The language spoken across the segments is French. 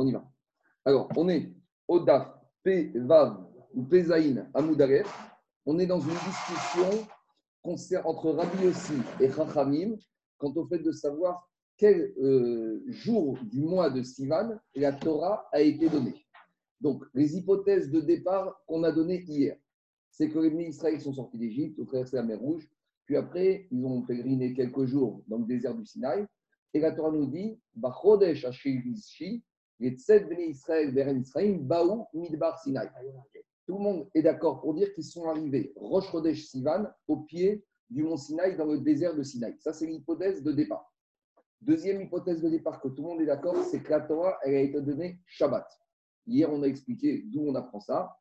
On y va. Alors, on est au DAF, P, Vav ou Pezaïn, Amoudaref. On est dans une discussion entre Rabbi Yossi et Chachamim quant au fait de savoir quel euh, jour du mois de Sivan la Torah a été donnée. Donc, les hypothèses de départ qu'on a données hier, c'est que les Israël sont sortis d'Égypte, ont traversé la mer Rouge, puis après, ils ont pèleriné quelques jours dans le désert du Sinaï. Et la Torah nous dit les Tzed Bnei Israël, Beren Israël, Baou Midbar Sinaï. Tout le monde est d'accord pour dire qu'ils sont arrivés Rosh Chodesh Sivan, au pied du mont Sinaï, dans le désert de Sinaï. Ça, c'est l'hypothèse de départ. Deuxième hypothèse de départ que tout le monde est d'accord, c'est que la Torah, elle a été donnée Shabbat. Hier, on a expliqué d'où on apprend ça,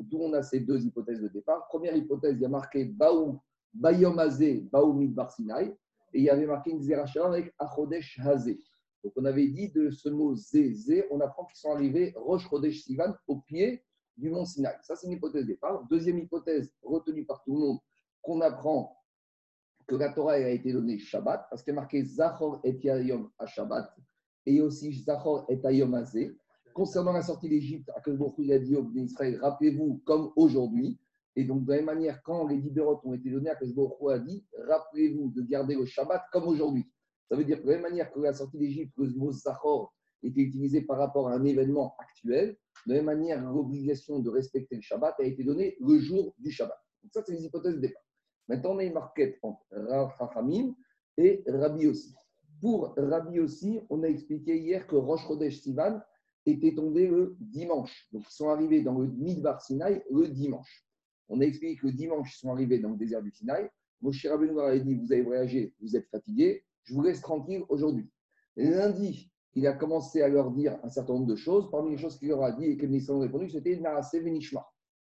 d'où on a ces deux hypothèses de départ. Première hypothèse, il y a marqué Baou, Bayom Hazé, Baou Midbar Sinaï, et il y avait marqué une Zerachar avec Achodesh Hazé. Donc, on avait dit de ce mot Zé, Zé, on apprend qu'ils sont arrivés Rosh Chodesh Sivan au pied du mont Sinaï. Ça, c'est une hypothèse départ. Deuxième hypothèse retenue par tout le monde, qu'on apprend que la Torah a été donnée Shabbat, parce qu'il est marqué Zachor et Yayom à Shabbat, et aussi Zachor et Ayom Azé. Concernant la sortie d'Égypte, il a dit au Israël, rappelez-vous comme aujourd'hui. Et donc, de la même manière, quand les libérotes ont été donnés, Akashbohu a dit, rappelez-vous de garder le Shabbat comme aujourd'hui. Ça veut dire que de la même manière que la sortie d'Égypte, le mot Zachor était utilisé par rapport à un événement actuel, de la même manière, l'obligation de respecter le Shabbat a été donnée le jour du Shabbat. Donc, ça, c'est les hypothèses de départ. Maintenant, on a une marquette entre Rachamim et Rabbi aussi. Pour Rabbi aussi, on a expliqué hier que Rosh Chodesh Sivan était tombé le dimanche. Donc, ils sont arrivés dans le Midbar Sinaï le dimanche. On a expliqué que le dimanche, ils sont arrivés dans le désert du Sinaï. Moshe Rabbeinu a dit Vous avez voyagé, vous êtes fatigué, je vous laisse tranquille aujourd'hui. Lundi, il a commencé à leur dire un certain nombre de choses. Parmi les choses qu'il leur a dit et que les ont répondu, c'était Naase Venishma.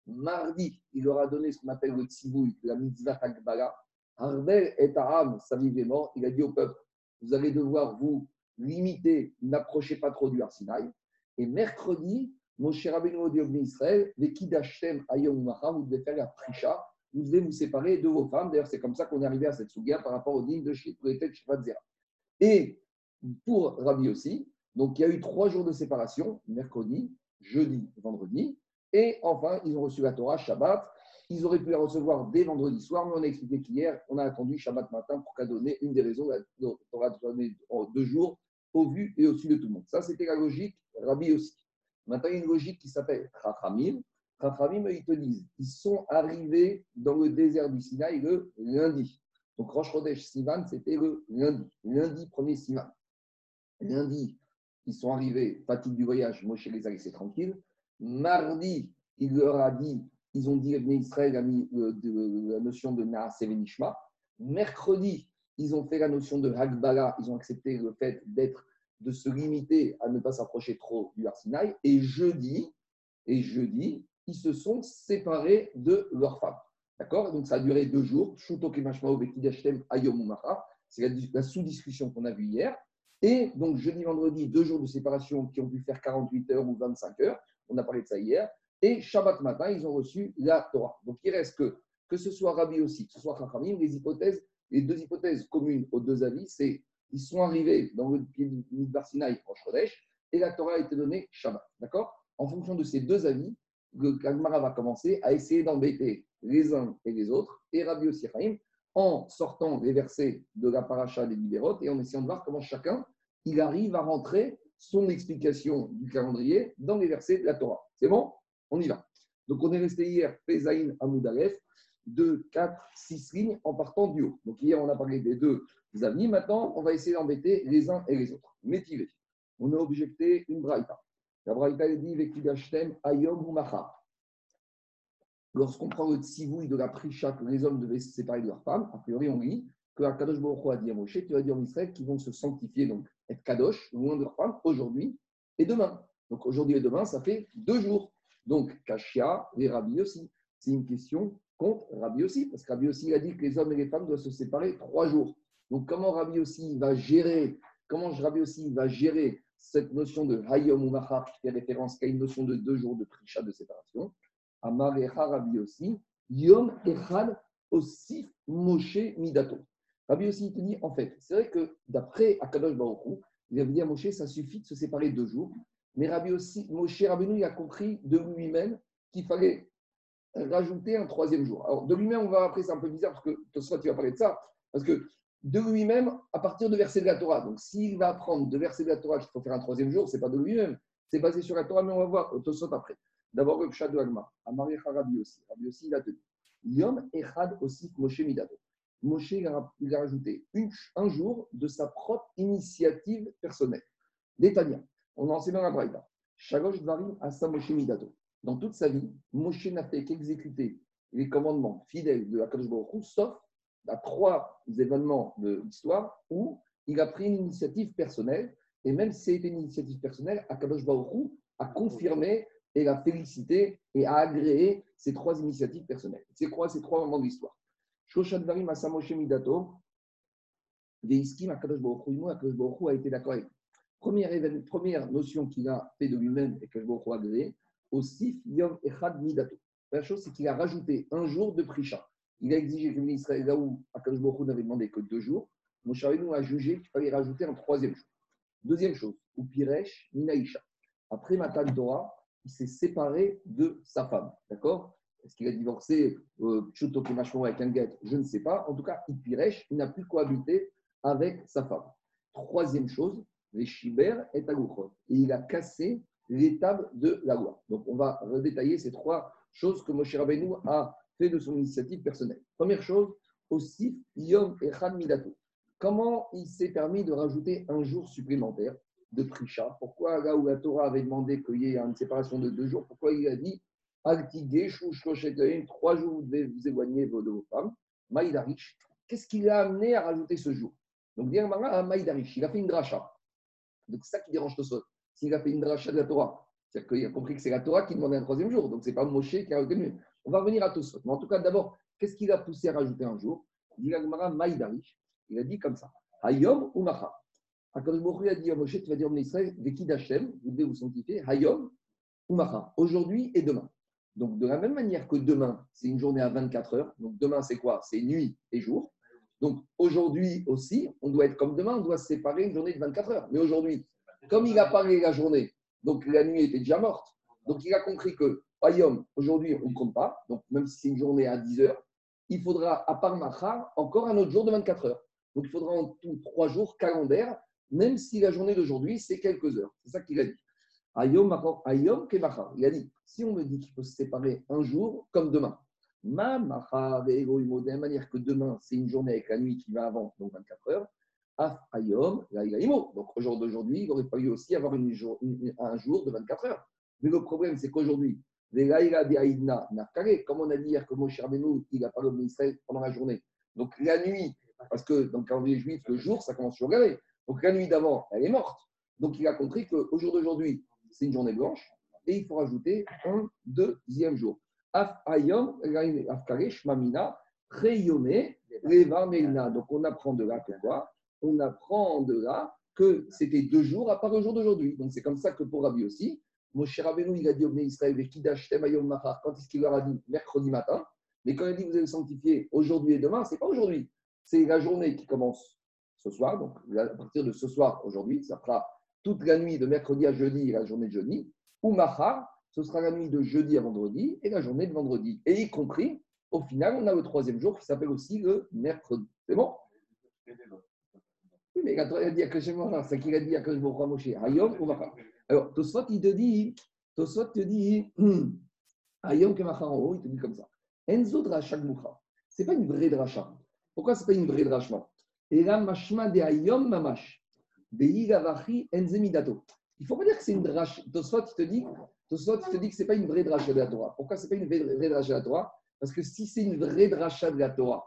Mardi, il leur a donné ce qu'on appelle le tzibouï, la mitzvah takbala. Arvel et Aram, sa vie est mort. Il a dit au peuple Vous allez devoir vous limiter, n'approchez pas trop du Arsinaï. Et mercredi, Moshe Rabbeinu dit Israël, les Kidashtem Ayom vous devez faire la prisha, vous devez vous séparer de vos femmes. D'ailleurs, c'est comme ça qu'on est arrivé à cette souga par rapport au digne de Shifat Et pour Rabbi aussi, donc il y a eu trois jours de séparation, mercredi, jeudi, vendredi. Et enfin, ils ont reçu la Torah Shabbat. Ils auraient pu la recevoir dès vendredi soir, mais on a expliqué qu'hier, on a attendu Shabbat matin pour qu'à donner une des raisons. La Torah donné en deux jours, au vu et au su de tout le monde. Ça, c'était la logique Rabbi aussi. Maintenant, il y a une logique qui s'appelle Chachamim. Chachamim, ils te disent, ils sont arrivés dans le désert du Sinaï le lundi. Donc, Rosh Chodesh Sivan, c'était le lundi. Lundi, premier Sivan. Lundi, ils sont arrivés, fatigue du voyage, Moshe les a laissés tranquilles. Mardi, il leur a dit, ils ont dit, Israël a mis euh, la notion de Naas Venishma. Mercredi, ils ont fait la notion de Hagbala, ils ont accepté le fait d'être, de se limiter à ne pas s'approcher trop du Arsinaï. Et jeudi, et jeudi, ils se sont séparés de leur femme. D'accord? Donc ça a duré deux jours. C'est la, sous-discussion qu'on a vue hier. Et donc jeudi, vendredi, deux jours de séparation qui ont pu faire 48 heures ou 25 heures on a parlé de ça hier, et Shabbat matin, ils ont reçu la Torah. Donc il reste que, que ce soit Rabbi aussi, que ce soit Chachamim, les hypothèses, les deux hypothèses communes aux deux avis, c'est ils sont arrivés dans le Midbar Sinaï en Chodesh, et la Torah a été donnée Shabbat. D'accord? En fonction de ces deux avis, le Kagmara va commencer à essayer d'embêter les uns et les autres, et Rabbi aussi en sortant les versets de la paracha des libérotes et en essayant de voir comment chacun il arrive à rentrer son explication du calendrier dans les versets de la Torah. C'est bon? On y va. Donc, on est resté hier, Pezaïn Amoudalef, 2, 4, 6 lignes en partant du haut. Donc, hier, on a parlé des deux amis. Maintenant, on va essayer d'embêter les uns et les autres. Métivé. On a objecté une braïta. La braïta dit Vekidashtem Ayom. Lorsqu'on prend le tsivouille de la prisha que les hommes devaient se séparer de leurs femmes, a priori, on lit que Kadosh Baruch a dit à Moshe, dire en Israël qu'ils vont se sanctifier, donc être Kadosh, loin de leur femme, aujourd'hui et demain. Donc aujourd'hui et demain, ça fait deux jours. Donc Kashia et Rabbi aussi. C'est une question contre Rabbi aussi, parce que Rabbi aussi a dit que les hommes et les femmes doivent se séparer trois jours. Donc comment Rabbi aussi va gérer, comment Rabbi aussi va gérer cette notion de Hayom ou Mahar qui fait référence qu'à une notion de deux jours de prisha de séparation Amar et Rabbi aussi, Yom Echad aussi Moshe Midato. Rabbi aussi, il te dit, en fait, c'est vrai que d'après Akadosh Baruch il avait dit à Moshe, ça suffit de se séparer deux jours. Mais Rabbi aussi, Moshe Rabbeinu, il a compris de lui-même qu'il fallait rajouter un troisième jour. Alors, de lui-même, on va après, c'est un peu bizarre parce que toi, tu vas parler de ça. Parce que de lui-même, à partir de verset de la Torah. Donc, s'il va apprendre de verset de la Torah qu'il faut faire un troisième jour, ce n'est pas de lui-même. C'est basé sur la Torah, mais on va voir Tosot après. D'abord, le Pshad de Agma. Amari Rabbi aussi. Rabbi aussi, il a tenu. Yom Echad aussi Moshe Midato. Moshe, il a, rajouté un jour de sa propre initiative personnelle. Détania. On en sait dans la Braïda. Shalosh Varim Asa Moshe Midato. Dans toute sa vie, Moshe n'a fait qu'exécuter les commandements fidèles de la Baruch sauf à trois événements de l'histoire où il a pris une initiative personnelle. Et même si c'était une initiative personnelle, Akadosh Baruch a confirmé et a félicité et a agréé ces trois initiatives personnelles. C'est quoi ces trois moments de l'histoire? Shoshadvarim Asamoshe Midato, Veiskim Akadosh Baruch Akadosh Baruch a été d'accord avec Première, notion qu'il a fait de lui-même et que Baruch a agréé, aussi Yom Echad Midato. La chose, c'est qu'il a rajouté un jour de Prisha. Il a exigé que Israël, là où Akadosh Baruch n'avait demandé que deux jours, Moshe nous a jugé qu'il fallait rajouter un troisième jour. Deuxième chose, ou Piresh. Après Matan Torah, il s'est séparé de sa femme. D'accord? Est-ce qu'il a divorcé euh, avec un guet? Je ne sais pas. En tout cas, il Piresh, il n'a plus cohabité avec sa femme. Troisième chose, les Shiber et Aguchot. Et il a cassé l'étable de la loi. Donc, on va redétailler ces trois choses que Moshe Rabbeinu a de son initiative personnelle. Première chose, aussi, Yom Echad Midato. Comment il s'est permis de rajouter un jour supplémentaire de Prisha? Pourquoi, là où la Torah avait demandé qu'il y ait une séparation de deux jours, pourquoi il a dit trois jours vous devez vous éloigner de vos femmes Maïdarish. Qu'est-ce qui l'a amené à rajouter ce jour? Donc, Maïdarish, il a fait une dracha. Donc, c'est ça qui dérange Tosot. S'il a fait une dracha de la Torah, c'est-à-dire qu'il a compris que c'est la Torah qui demandait un troisième jour. Donc, ce n'est pas Moshe qui a retenu. On va revenir à Tosot. Mais en tout cas, d'abord, qu'est-ce qui l'a poussé à rajouter un jour? Il a dit comme ça Hayom ou Macha? Akadosh a dit à Moshe Tu vas dire en Israël, Vekid Hashem, vous devez vous sanctifier, Hayom ou Macha, aujourd'hui et demain. Donc, de la même manière que demain, c'est une journée à 24 heures. Donc, demain, c'est quoi? C'est nuit et jour. Donc, aujourd'hui aussi, on doit être comme demain, on doit se séparer une journée de 24 heures. Mais aujourd'hui, comme il a parlé la journée, donc la nuit était déjà morte. Donc il a compris que Ayom, aujourd'hui, on ne compte pas. Donc même si c'est une journée à 10 heures, il faudra, à part Macha, encore un autre jour de 24 heures. Donc il faudra en tout trois jours calendaires, même si la journée d'aujourd'hui, c'est quelques heures. C'est ça qu'il a dit. Ayom, Ayom, Macha. Il a dit, si on me dit qu'il faut se séparer un jour, comme demain, Ma Macha, de la manière que demain, c'est une journée avec la nuit qui va avant, donc 24 heures, Ayom, Donc, au jour d'aujourd'hui, il aurait fallu aussi avoir une jour, un jour de 24 heures. Mais le problème, c'est qu'aujourd'hui, comme on a dit hier que Moshe Rabbeinu, il a parlé au ministère pendant la journée. Donc, la nuit, parce que dans le calendrier juif, le jour, ça commence sur la Donc, la nuit d'avant, elle est morte. Donc, il a compris qu'au jour d'aujourd'hui, c'est une journée blanche et il faut rajouter un deuxième jour. Donc, on apprend de là que quoi on apprend de là que c'était deux jours à part le jour d'aujourd'hui. Donc c'est comme ça que pour Rabbi aussi, Moshe Rabbeinu, il a dit au Israël, quand est-ce qu'il leur a dit? Mercredi matin. Mais quand il dit vous allez sanctifier aujourd'hui et demain, c'est pas aujourd'hui. C'est la journée qui commence ce soir. Donc à partir de ce soir, aujourd'hui, ça fera toute la nuit de mercredi à jeudi et la journée de jeudi. Ou Mahar, ce sera la nuit de jeudi à vendredi et la journée de vendredi. Et y compris, au final, on a le troisième jour qui s'appelle aussi le mercredi. C'est bon? Oui, mais il a dit à Kashemara, c'est qu'il a dit à Kashemara Moshe, Ayom ou Macha. Alors, Tosfot, il te dit, Tosfot te dit, Ayom en haut, il te dit comme ça. Enzo dracha Moucha. Ce n'est pas une vraie dracha. Pourquoi ce n'est pas une vraie dracha Et là, Mashma de Ayom Mamash. Beigavachi Enzemidato. Il ne faut pas dire que c'est une dracha. Tosfot, il te dit, Tosfot, il te dit que ce n'est pas une vraie dracha de la Torah. Pourquoi ce n'est pas une vraie dracha de la Torah? Parce que si c'est une vraie dracha de la Torah,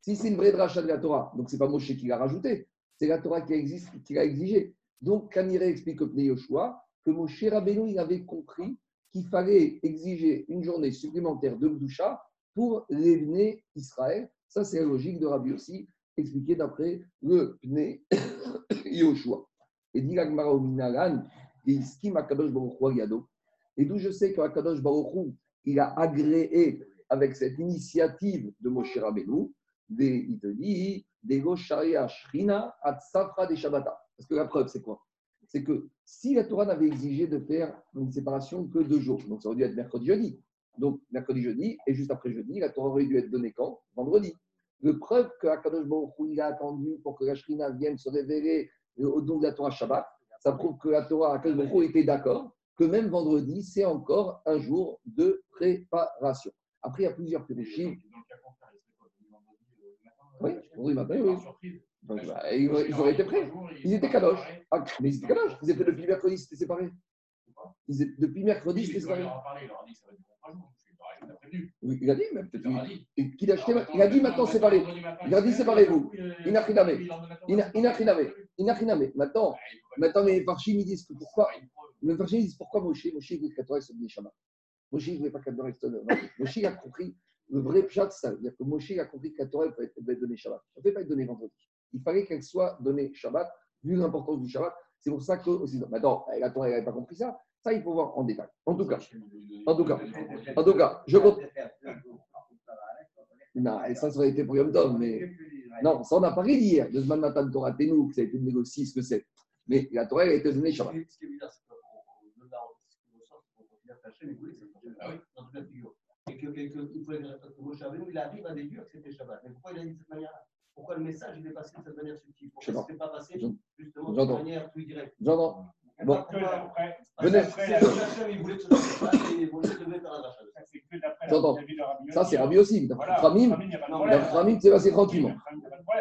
si c'est une vraie dracha de la Torah, donc ce n'est pas Moshe qui l'a rajouté, c'est la Torah qui, qui l'a exigé. Donc, Kanire explique au Pnei Yoshua que Moshe Rabbeinu il avait compris qu'il fallait exiger une journée supplémentaire de Bdoucha pour l'évener Israël. Ça, c'est la logique de Rabbi aussi, expliqué d'après le Pnei Yoshua. Et dit l'Agmara Minalan, et d'où je sais qu'Akadosh Baruch il a agréé avec cette initiative de Moshe Rabbeinu, il te dit, des Shrina at Safra des Shabbata. Parce que la preuve, c'est quoi? C'est que si la Torah n'avait exigé de faire une séparation que deux jours, donc ça aurait dû être mercredi-jeudi. Donc mercredi-jeudi, et juste après jeudi, la Torah aurait dû être donnée quand? Vendredi. Le preuve que Akadosh Baruch il a attendu pour que la Shrina vienne se révéler au don de la Torah Shabbat, ça prouve que la Torah, Akadosh Baruch était d'accord que même vendredi, c'est encore un jour de préparation. Après, il y a plusieurs péchés. Oui, oui, matin, oui. Donc, bah, ils, auraient été prêts. Ils étaient kadosh. Ah, mais ils étaient kadosh. Ils étaient depuis mercredi, c'était séparé. Ils étaient, depuis mercredi, c'était séparé. Oui, il a dit, mais peut-être qu'il a acheté. Il a dit maintenant séparé. Il a dit séparez-vous. Inachiname. Inachiname. Inachiname. Maintenant, maintenant, les Farchim, ils disent que pourquoi. Les Farchim, ils disent pourquoi Moshe Moshe voulait que sur le Shabbat. Moshe ne voulait pas qu'Adorah Moshe a compris le vrai pshat, ça. C'est-à-dire que Moshe a compris que la Torah peut être donnée Shabbat. Elle ne peut pas être donnée vendredi. Il fallait qu'elle soit donnée Shabbat, vu l'importance du Shabbat. C'est pour ça que. Maintenant, la Torah n'avait pas compris ça. Ça, il faut voir en détail. En tout cas, en tout cas, en tout cas, je compte. Non, ça, ça aurait été pour Yom Tov, mais. Non, ça, on a parlé hier, de Zman Matan Torah Tenu, que ça a été négocié, ce que c'est. Mais la Torah, a été donnée Shabbat. Ce qui est bizarre, c'est Et que, et que, il faut que il arrive à déduire que c'était Shabbat. Mais pourquoi il a dit de cette manière-là Pourquoi le message il est passé de cette manière subtile Pourquoi ce n'est pas passé justement de manière plus directe J'entends. Bon, venez. J'entends. Ça, c'est Rabbi aussi. Ramim, Ramim, c'est passé tranquillement.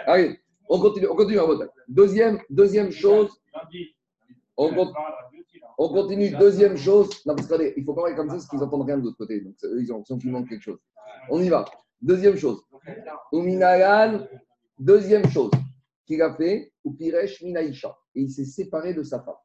Allez, on continue, on continue Deuxième, deuxième chose. On continue. On continue. Deuxième chose. Non, parce qu'il il faut parler comme ça parce qu'ils n'entendent rien de l'autre côté. Donc, ils ont l'impression qu'il manque quelque chose. On y va. Deuxième chose. Uminagan, deuxième chose qu'il a fait, Upiresh Minaïcha. Et il s'est séparé de sa femme.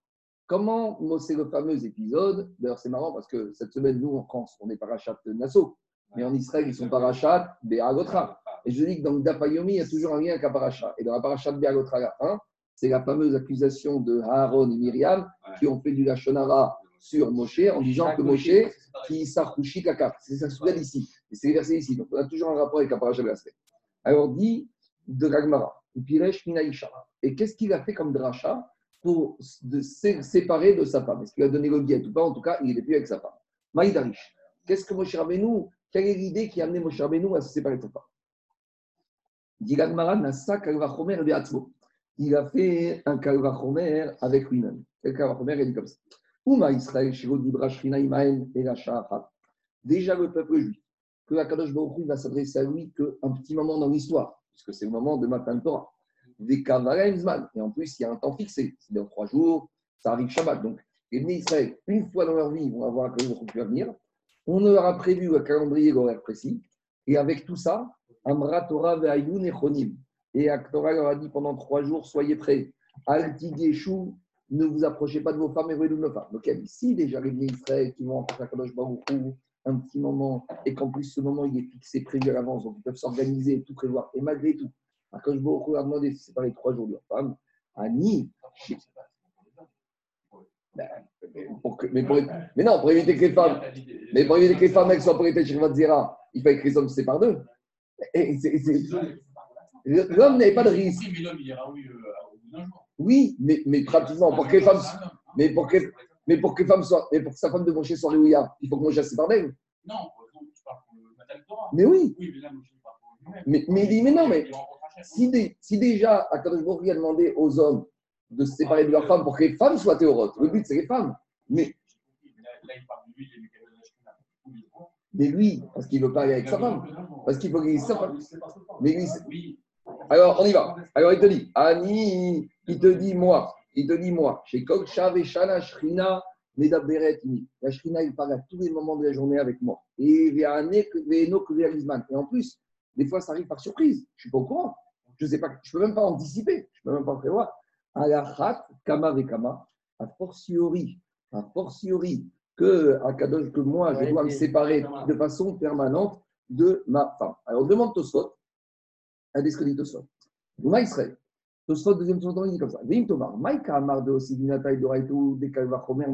Comment c'est le fameux épisode D'ailleurs, c'est marrant parce que cette semaine, nous, en France, on est parachat Nassau. Mais en Israël, ils sont parachat Béagotra. Et je dis que dans le Dapayomi, il y a toujours un lien avec la parachat. Et dans la parachat Béagotra 1, c'est la fameuse accusation de Aaron et Myriam qui ont fait du Lachonara sur Moshe en disant que Moshe, qui s'arrouchit kaka. C'est ça se ici. Et c'est versé ici. Donc on a toujours un rapport avec la paracha Alors dit de Minaïcha. Et qu'est-ce qu'il a fait comme dracha pour se séparer de sa femme? Est-ce qu'il a donné le guet ou pas? En tout cas, il n'était plus avec sa femme. Maïdarish. Qu'est-ce que Moshe Rabbeinu, quelle est l'idée qui a amené Moshe Rabbeinu à se séparer de sa femme? Il a fait un kalvachomer avec lui-même. Le kalvachomer, il dit comme ça. Ouma Israël, et la Déjà le peuple juif, que la Kadosh Baruch va s'adresser à lui qu'un petit moment dans l'histoire, puisque c'est le moment de Matan Torah. Des Kavarenzman. Et en plus, il y a un temps fixé. C'est dans trois jours, ça arrive Shabbat. Donc, les Israël, une fois dans leur vie, vont avoir Kadosh Baruch venir. On leur prévu un calendrier horaire précis. Et avec tout ça, Amra Torah Ve'ayun Echonim. Et Aktora leur a dit pendant trois jours, soyez prêts. Altigeshu, ne vous approchez pas de vos femmes et de nos femmes. Donc il y ici déjà les Israël qui vont rencontrer Kadosh Baruch un petit moment, et qu'en plus ce moment il est fixé, prévu à l'avance, donc ils peuvent s'organiser tout prévoir. Et malgré tout, Akadosh Baruch a demandé de séparer trois jours de leur femme. Ani, ben, mais, mais, non, pour éviter que les femmes, mais pour éviter que les femmes soient prêtées chez il fallait que les hommes se séparent d'eux. C'est L'homme n'avait pas de risque. Mais euh. Oui, mais, mais pratiquement, pour que les femmes, mais pour que, mais pour que les femmes soient, mais pour que sa femme de Moshe soit réouïa, il faut que Moshe se par d'elle. Non, tu parles pour le Matal Torah. Mais oui. Oui, mais là, Moshe parle pour lui-même. Mais, mais il dit, mais non, mais si, des, si déjà, Akadosh Baruch a demandé aux hommes de se séparer de leurs femmes pour que les femmes soient théorotes, le but c'est les femmes. Mais, mais lui, parce qu'il veut pas aller avec sa femme. Parce qu'il faut qu'il sa femme. Mais lui, alors, on y va. Alors, il te dit, Ani, il te dit moi, il te dit moi, chez Kokchav et Shana Shrina, La Shrina, il parle à tous les moments de la journée avec moi. Et Et en plus, des fois, ça arrive par surprise. Je ne suis pas au courant. Je ne sais pas, je peux même pas anticiper. Je ne peux même pas prévoir. Alachat, Kama Vekama, a fortiori, a fortiori, que, à Kadosh, que moi, je dois me séparer de façon permanente de ma femme. Alors, demande un des dit Tosfot. Uma Israël. Tosfot, deuxième chose, il dit comme ça. Kalvachomer.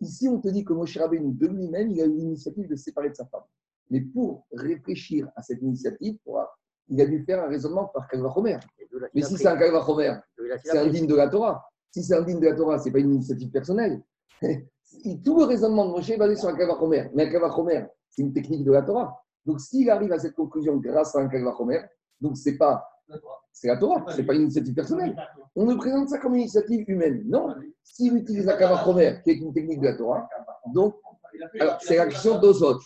Ici, on te dit que Moshe Rabbeinu, de lui-même, il a eu l'initiative de se séparer de sa femme. Mais pour réfléchir à cette initiative, il a dû faire un raisonnement par Kalvachomer. Mais si c'est un Kalvachomer, c'est un digne de la Torah. Si c'est un digne de la Torah, ce n'est pas une initiative personnelle. Tout le raisonnement de Moshe est basé sur un Kavachomer. Mais un Kavachomer, c'est une technique de la Torah. Donc, s'il arrive à cette conclusion grâce à un Kavachomer, donc c'est pas. C'est la Torah, ce n'est pas une initiative personnelle. On ne présente ça comme une initiative humaine. Non. S'il utilise un Kavachomer, qui est une technique de la Torah, donc, c'est l'action d'Ozot.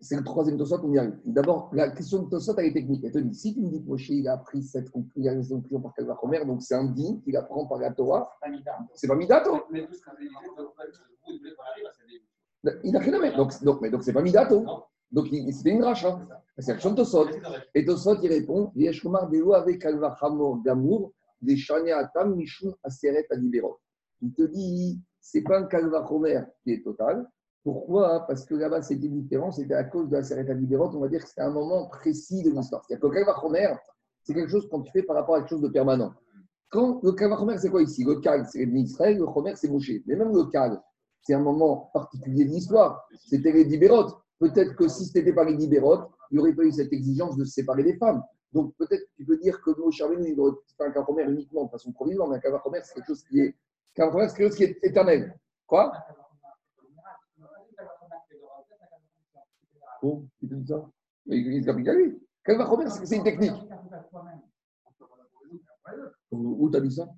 C'est le troisième Tosot, on y arrive. D'abord, la question de Tosot, elle est technique. Elle te dit si tu me dis que Moshe, il a appris cette conclusion par Kalvachomer, donc c'est un din qu'il apprend par la Torah, c'est pas Midato. Il n'a rien à mettre. Donc, donc, mais donc c'est pas Midato. Donc c'était une rachat. Hein. C'est l'action de Tosot. Et Tosot, il répond avec Gamour, des Aseret Adibero. Il te dit c'est pas un Kalvachomer qui est total pourquoi? Parce que là-bas, c'était différent, c'était à cause de la Sereta Libérante, on va dire que c'était un moment précis de l'histoire. C'est-à-dire que le Kavachomer, c'est quelque chose qu'on fait par rapport à quelque chose de permanent. Quand le Kavachomer, c'est quoi ici? Le Kal, c'est Israël, le Chomer, c'est Moshe. Mais même le Kal, c'est un moment particulier de l'histoire. C'était les Libérotes. Peut-être que si ce n'était pas les il n'y aurait pas eu cette exigence de se séparer des femmes. Donc peut-être tu peux dire que Moshe Rabbeinu, il aurait fait un Kavachomer uniquement de façon provisoire, mais un Kavachomer, c'est quelque chose qui est. c'est quelque chose qui est éternel. Quoi? Oh, il te dit ça? Il s'applique à lui. c'est une technique. Où t'as dit ça?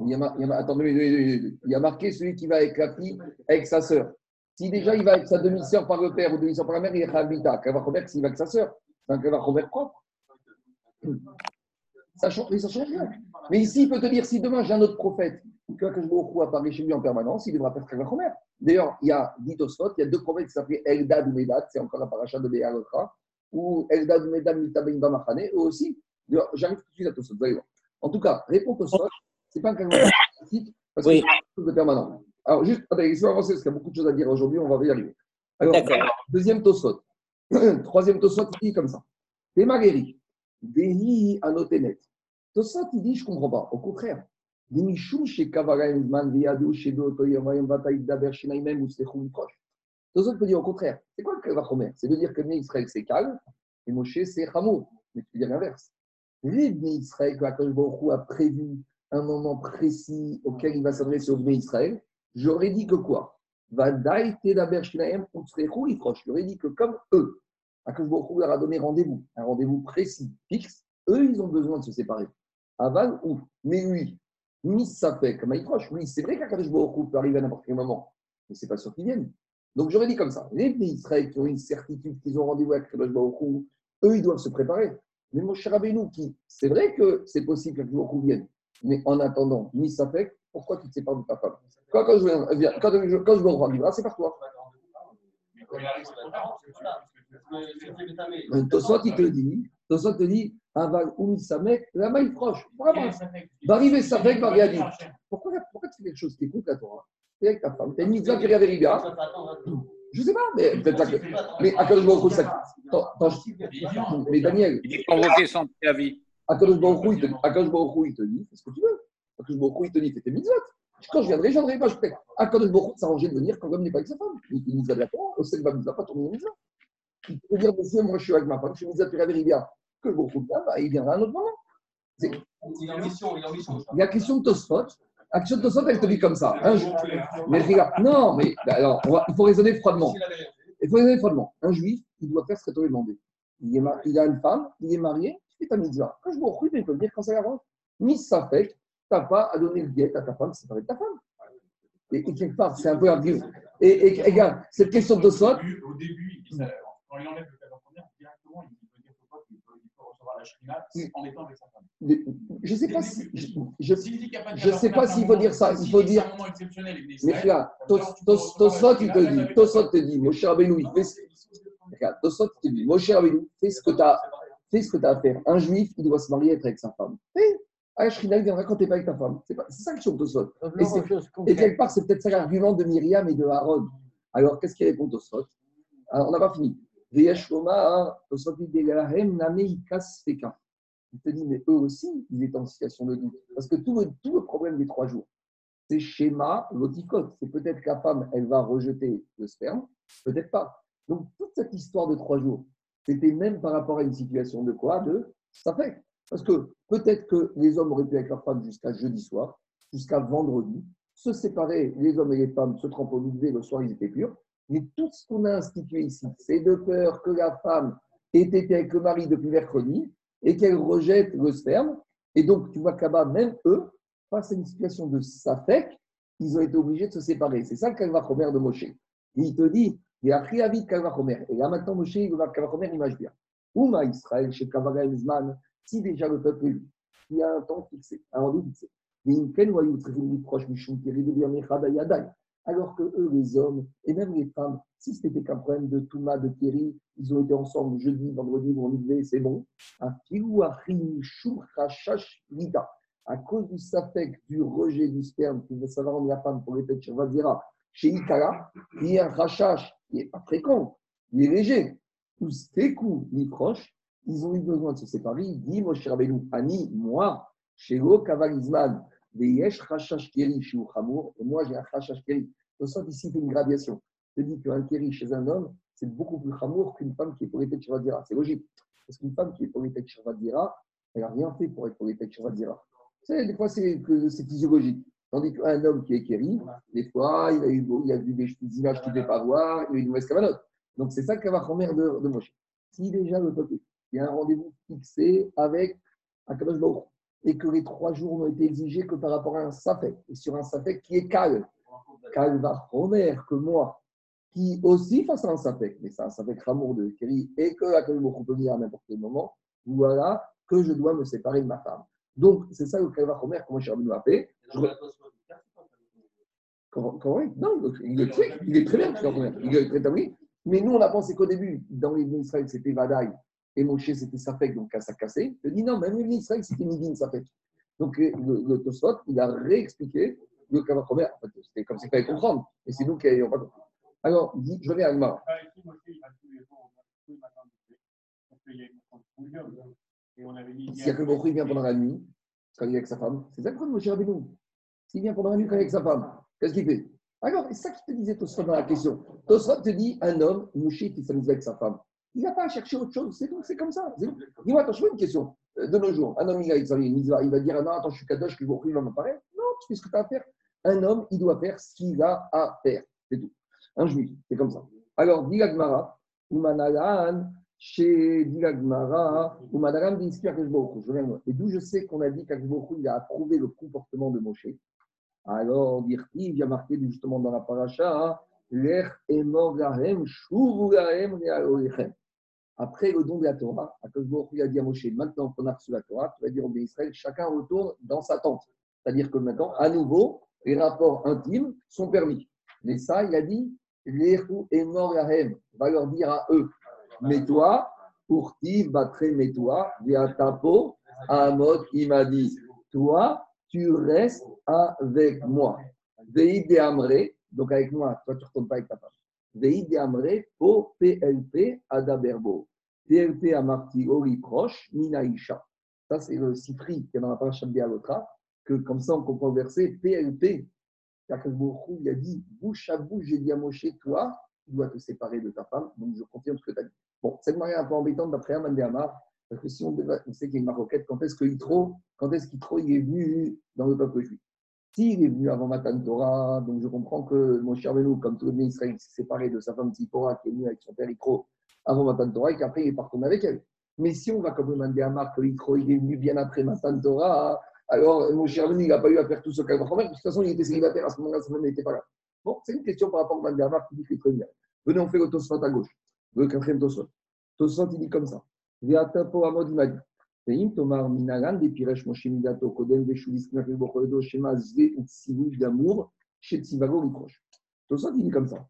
Il y, a, il y a marqué celui qui va avec la fille, avec sa sœur. Si déjà il va avec sa demi-sœur par le père ou demi-sœur par la mère, il est Khavita. Kavachomer, s'il va avec sa sœur, c'est un Kavachomer propre. Ça change, ça change rien. Mais ici, il peut te dire si demain j'ai un autre prophète que je apparaît chez lui en permanence, il devra faire Kavachomer. D'ailleurs, il y a dit il y a deux prophètes qui s'appellent Eldad ou Medad, c'est encore la paracha de Béalotra, ou Eldad ou Medad Mitabein Bamachane, eux aussi. J'arrive tout de suite à Tosfot, vous allez voir. En tout cas, réponse Tosfot, ce n'est pas un calendrier classique, parce que c'est quelque chose de permanent. Alors, juste, attendez, laissez-moi avancer, parce qu'il y a beaucoup de choses à dire aujourd'hui, on va y arriver. Alors, deuxième Tosfot. Troisième Tosfot, il dit comme ça. Des Maguéri, Dehi Anotenet. Tosfot, il dit, je ne comprends pas. Au contraire, Dimichou chez Kavaraim Man Viadou chez d'autres Yamayim Bataïd Daber Shinaïmem ou Sechou proche. Autres peut dire au contraire. C'est quoi le Kavachomer C'est de dire que Bnei Israël c'est calme et Moshe c'est Hamour. Mais tu dis l'inverse. Les Israël que Akash a prévu un moment précis auquel il va s'adresser au Bnei Israël, j'aurais dit que quoi? J'aurais dit que comme eux, Akash Baruch leur a donné rendez-vous, un rendez-vous précis, fixe, eux ils ont besoin de se séparer. Aval ou Mais lui, Miss fait comme. Oui, c'est vrai Baruch peut arriver à n'importe quel moment, mais c'est pas sûr qu'il vienne. Donc j'aurais dit comme ça les Israël qui ont une certitude qu'ils ont rendez-vous avec Baruch eux, ils doivent se préparer. Mais mon cher Abénou, qui, c'est vrai que c'est possible Baruch vienne, mais en attendant, fait, pourquoi tu te sépares de ta femme quand, quand, je viens, quand, je, quand je me rends c'est par toi. Tosot, il te dit, Tosot te dit, Aval ou Samek, la main proche. Vraiment. Va arriver Samek, dire. Pourquoi, pourquoi tu fais quelque chose qui est contre la Torah es avec ta femme, tu as une mitzvah qui est bien. Je ne sais pas, mais peut-être que. Mais à Kadosh Baruch ça. Mais Daniel. Il dit convoquer sans préavis. À Kadosh Baruch il te dit, fais ce que tu veux. À Kadosh Baruch il te dit, fais tes mitzvot. Quand je viendrai, je viendrai pas. Je peux. À Kadosh Baruch s'arranger de venir quand l'homme n'est pas avec sa femme. Il dit mitzvah de la Torah, au Selva mitzvah, pas tourner mitzvah. Il peut dire, monsieur, moi je suis avec ma femme, je suis mitzvah de bien que le groupe bah, il viendra à un autre moment. Il y a la question de Tosfot. La question de Tosfot, elle te dit comme ça. Un juif. Mais regarde, non, mais bah, alors, il faut raisonner froidement. Il faut raisonner froidement. Un juif, il doit faire ce tu lui demandé. Il, est il a une femme, il est marié, tu fais ta mitzvah. Quand je me retrouve, il peut me dire quand ça avance. Ni ça fait, tu n'as pas à donner le guet à ta femme, c'est pas avec ta femme. Et, et, quelque part, c'est un peu argument. Et, et, regarde, cette question de Tosfot. Au début, quand il enlève le cadre première, directement, il en étant avec sa femme. Je ne sais pas si. Je sais pas s'il faut dire ça. Il faut dire. Mais regarde, Tosot, il te dit, Tosot te dit, Moshe Rabbeinu, il fait ce Tosot te dit, Moshe Rabbeinu, fais ce que tu as. Fais ce que tu as à faire. Un juif, il doit se marier avec sa femme. Ashrina, il viendra quand tu n'es pas avec ta femme. C'est ça que je Tosot. Et, et quelque part, c'est peut-être ça l'argument de Myriam et de Aaron. Alors, qu'est-ce qu'il répond Tosot Alors, on n'a pas fini. Il te dit, mais eux aussi, ils étaient en situation de doute. Parce que tout le, tout le problème des trois jours, c'est schéma loticote. C'est peut-être que la femme, elle va rejeter le sperme, peut-être pas. Donc, toute cette histoire de trois jours, c'était même par rapport à une situation de quoi? De ça fait. Parce que peut-être que les hommes auraient pu avec leurs femmes jusqu'à jeudi soir, jusqu'à vendredi, se séparer, les hommes et les femmes se trempent au le soir ils étaient purs. Mais tout ce qu'on a institué ici, c'est de peur que la femme ait été avec le mari depuis mercredi et qu'elle rejette le sperme. Et donc, tu vois qu'à même eux, face à une situation de safek, ils ont été obligés de se séparer. C'est ça le Kalvachomer de Moshe. il te dit, il a pris vite Kalvachomer. Et là maintenant, Moshe, il va Kalvachomer, image bien. Ouma Israël, chez Kavaga Zman, si déjà le peuple, il y a un temps fixé, un rendez-vous fixé. Alors que eux, les hommes, et même les femmes, si c'était qu'un problème de Touma, de Thierry, ils ont été ensemble jeudi, vendredi, vont lever, c'est bon. À cause du safek, du rejet du sperme, qui veut savoir rendre la femme pour les têtes chez Ikara, il y a un rachach qui n'est pas fréquent, il est léger. Ou ni proche, ils ont eu besoin de se séparer. Dit Moshe Rabbeinu, Ani, moi, chez Lo Kavalizman, Veyesh Rachash Keri chez Chamour, et moi j'ai un Rachash Keri. Le sens ici une gradation. Je dis qu'un Keri chez un homme, c'est beaucoup plus Chamour qu'une femme qui est pour de C'est logique. Parce qu'une femme qui est pour de elle n'a rien fait pour être pour de savez, des fois, c'est physiologique. Tandis qu'un homme qui est Keri, des fois, il a, eu, il vu des, images qu'il ne devait pas voir, il a eu une mauvaise cavanote. Donc, c'est ça qu'elle va de, de Moshe. Si déjà le peuple il y a un rendez-vous fixé avec Akadosh Baruch et que les trois jours n'ont été exigés que par rapport à un Safek, et sur un Safek qui est calme. Calme va Homer que moi, qui aussi face à un Safek, mais c'est un Safek Ramour de Kéry, et que Akadosh Baruch peut venir à n'importe quel moment, voilà que je dois me séparer de ma femme. Donc, c'est ça le Kalva Homer, comment je suis revenu à paix. Comment, Non, il est, très, il est très bien, il est très établi. Mais nous, on a pensé qu'au début, dans les Israël, c'était Vadaï, et Moshe c'était Safek, donc ça cassé. Il dit non, même l'Israël c'était Midin Safek. Donc le, le Tosfot, il a réexpliqué le Kavachomer. En fait, c'était comme ça qu'il fallait comprendre, et c'est nous qui n'avions pas compris. Alors, il dit, je reviens à Agmar. Si Akadosh vient pendant la nuit, quand il est avec sa femme, c'est ça que Moshe Rabbeinu. S'il vient pendant la nuit quand il est avec sa femme, qu'est-ce qu'il fait? Alors, c'est ça qui te disait Tosfot dans la question. Tosfot te dit un homme, Moshe, qui s'amuse avec sa femme. Il n'a pas à chercher autre chose, c'est c'est comme ça. Dis-moi, attends, je une question. Euh, de nos jours, un homme, il, va dire, non, attends, je suis kadosh, je il va m'apparaître. Non, tu fais ce que tu as à faire. Un homme, il doit faire ce qu'il a à faire. C'est tout. Un juif, c'est comme ça. Alors, dit Gmara, Umanalan, chez Dilagmara, Umanalan dit Je viens Et d'où je sais qu'on a dit qu'Akjboku, il a approuvé le comportement de Moshe? Alors, dire il y a marqué justement dans la paracha, gahem, après le don de la Torah, il a dit à Moshe, maintenant qu'on a reçu la Torah, tu vas dire au Israël, chacun retourne dans sa tente. C'est-à-dire que maintenant, à nouveau, les rapports intimes sont permis. Mais ça, il a dit, l'Erou est mort va leur dire à eux, mets-toi, pour ti, batre, mets-toi, via tapo, à Amod, il m'a dit, toi, tu restes avec moi. Veide Amré, donc avec moi, toi, tu ne retournes pas avec ta femme. Amre po PLP Adaberbo. PLP Amarti Ori proche, Minaïcha. Ça, c'est le citri qui est dans la page l'autre, que comme ça, on comprend le verset PLP. Il a dit bouche à bouche, j'ai dit toi, tu dois te séparer de ta femme. Donc, je confirme ce que tu as dit. Bon, cette manière un peu embêtante d'après Amandé Amar, parce que si on, on sait qu'il y a une maroquette, quand est-ce que Yitro, quand est-ce qu'Yitro il est venu dans le peuple juif? S'il est venu avant Matan Torah, donc je comprends que mon cher Benou, comme tout le monde Israël, s'est séparé de sa femme Tzipora, qui est venue avec son père Ikro avant Matan Torah, et qu'après il est parti avec elle. Mais si on va comme demander à Marc que Ikro il est venu bien après Matan Torah, alors mon cher Benou, il n'a pas eu à faire tout ce qu'il a fait, de toute façon il était célibataire à ce moment-là, sa femme n'était pas là. Bon, c'est une question par rapport à Marc qui dit qu'il est bien. Venez, on fait le Tosfot à gauche, le quatrième Tosfot. Tosfot, il dit comme ça. Viatapo Amod, il m'a dit.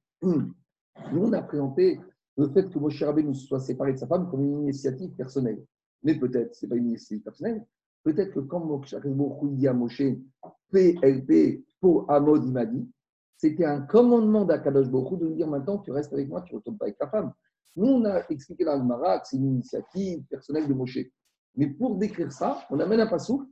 Nous, on a présenté le fait que Moshe Rabbeinu soit séparé de sa femme comme une initiative personnelle. Mais peut-être, ce n'est pas une initiative personnelle, peut-être que quand Moshe Rabbeinu a Moshe, PLP, Po, Amod, il m'a dit, c'était un commandement d'Akadosh Borou de lui dire maintenant tu restes avec moi, tu ne retournes pas avec ta femme. Nous, on a expliqué dans le Marat que c'est une initiative personnelle de Moshe. Mais pour décrire ça, on amène un pasouk,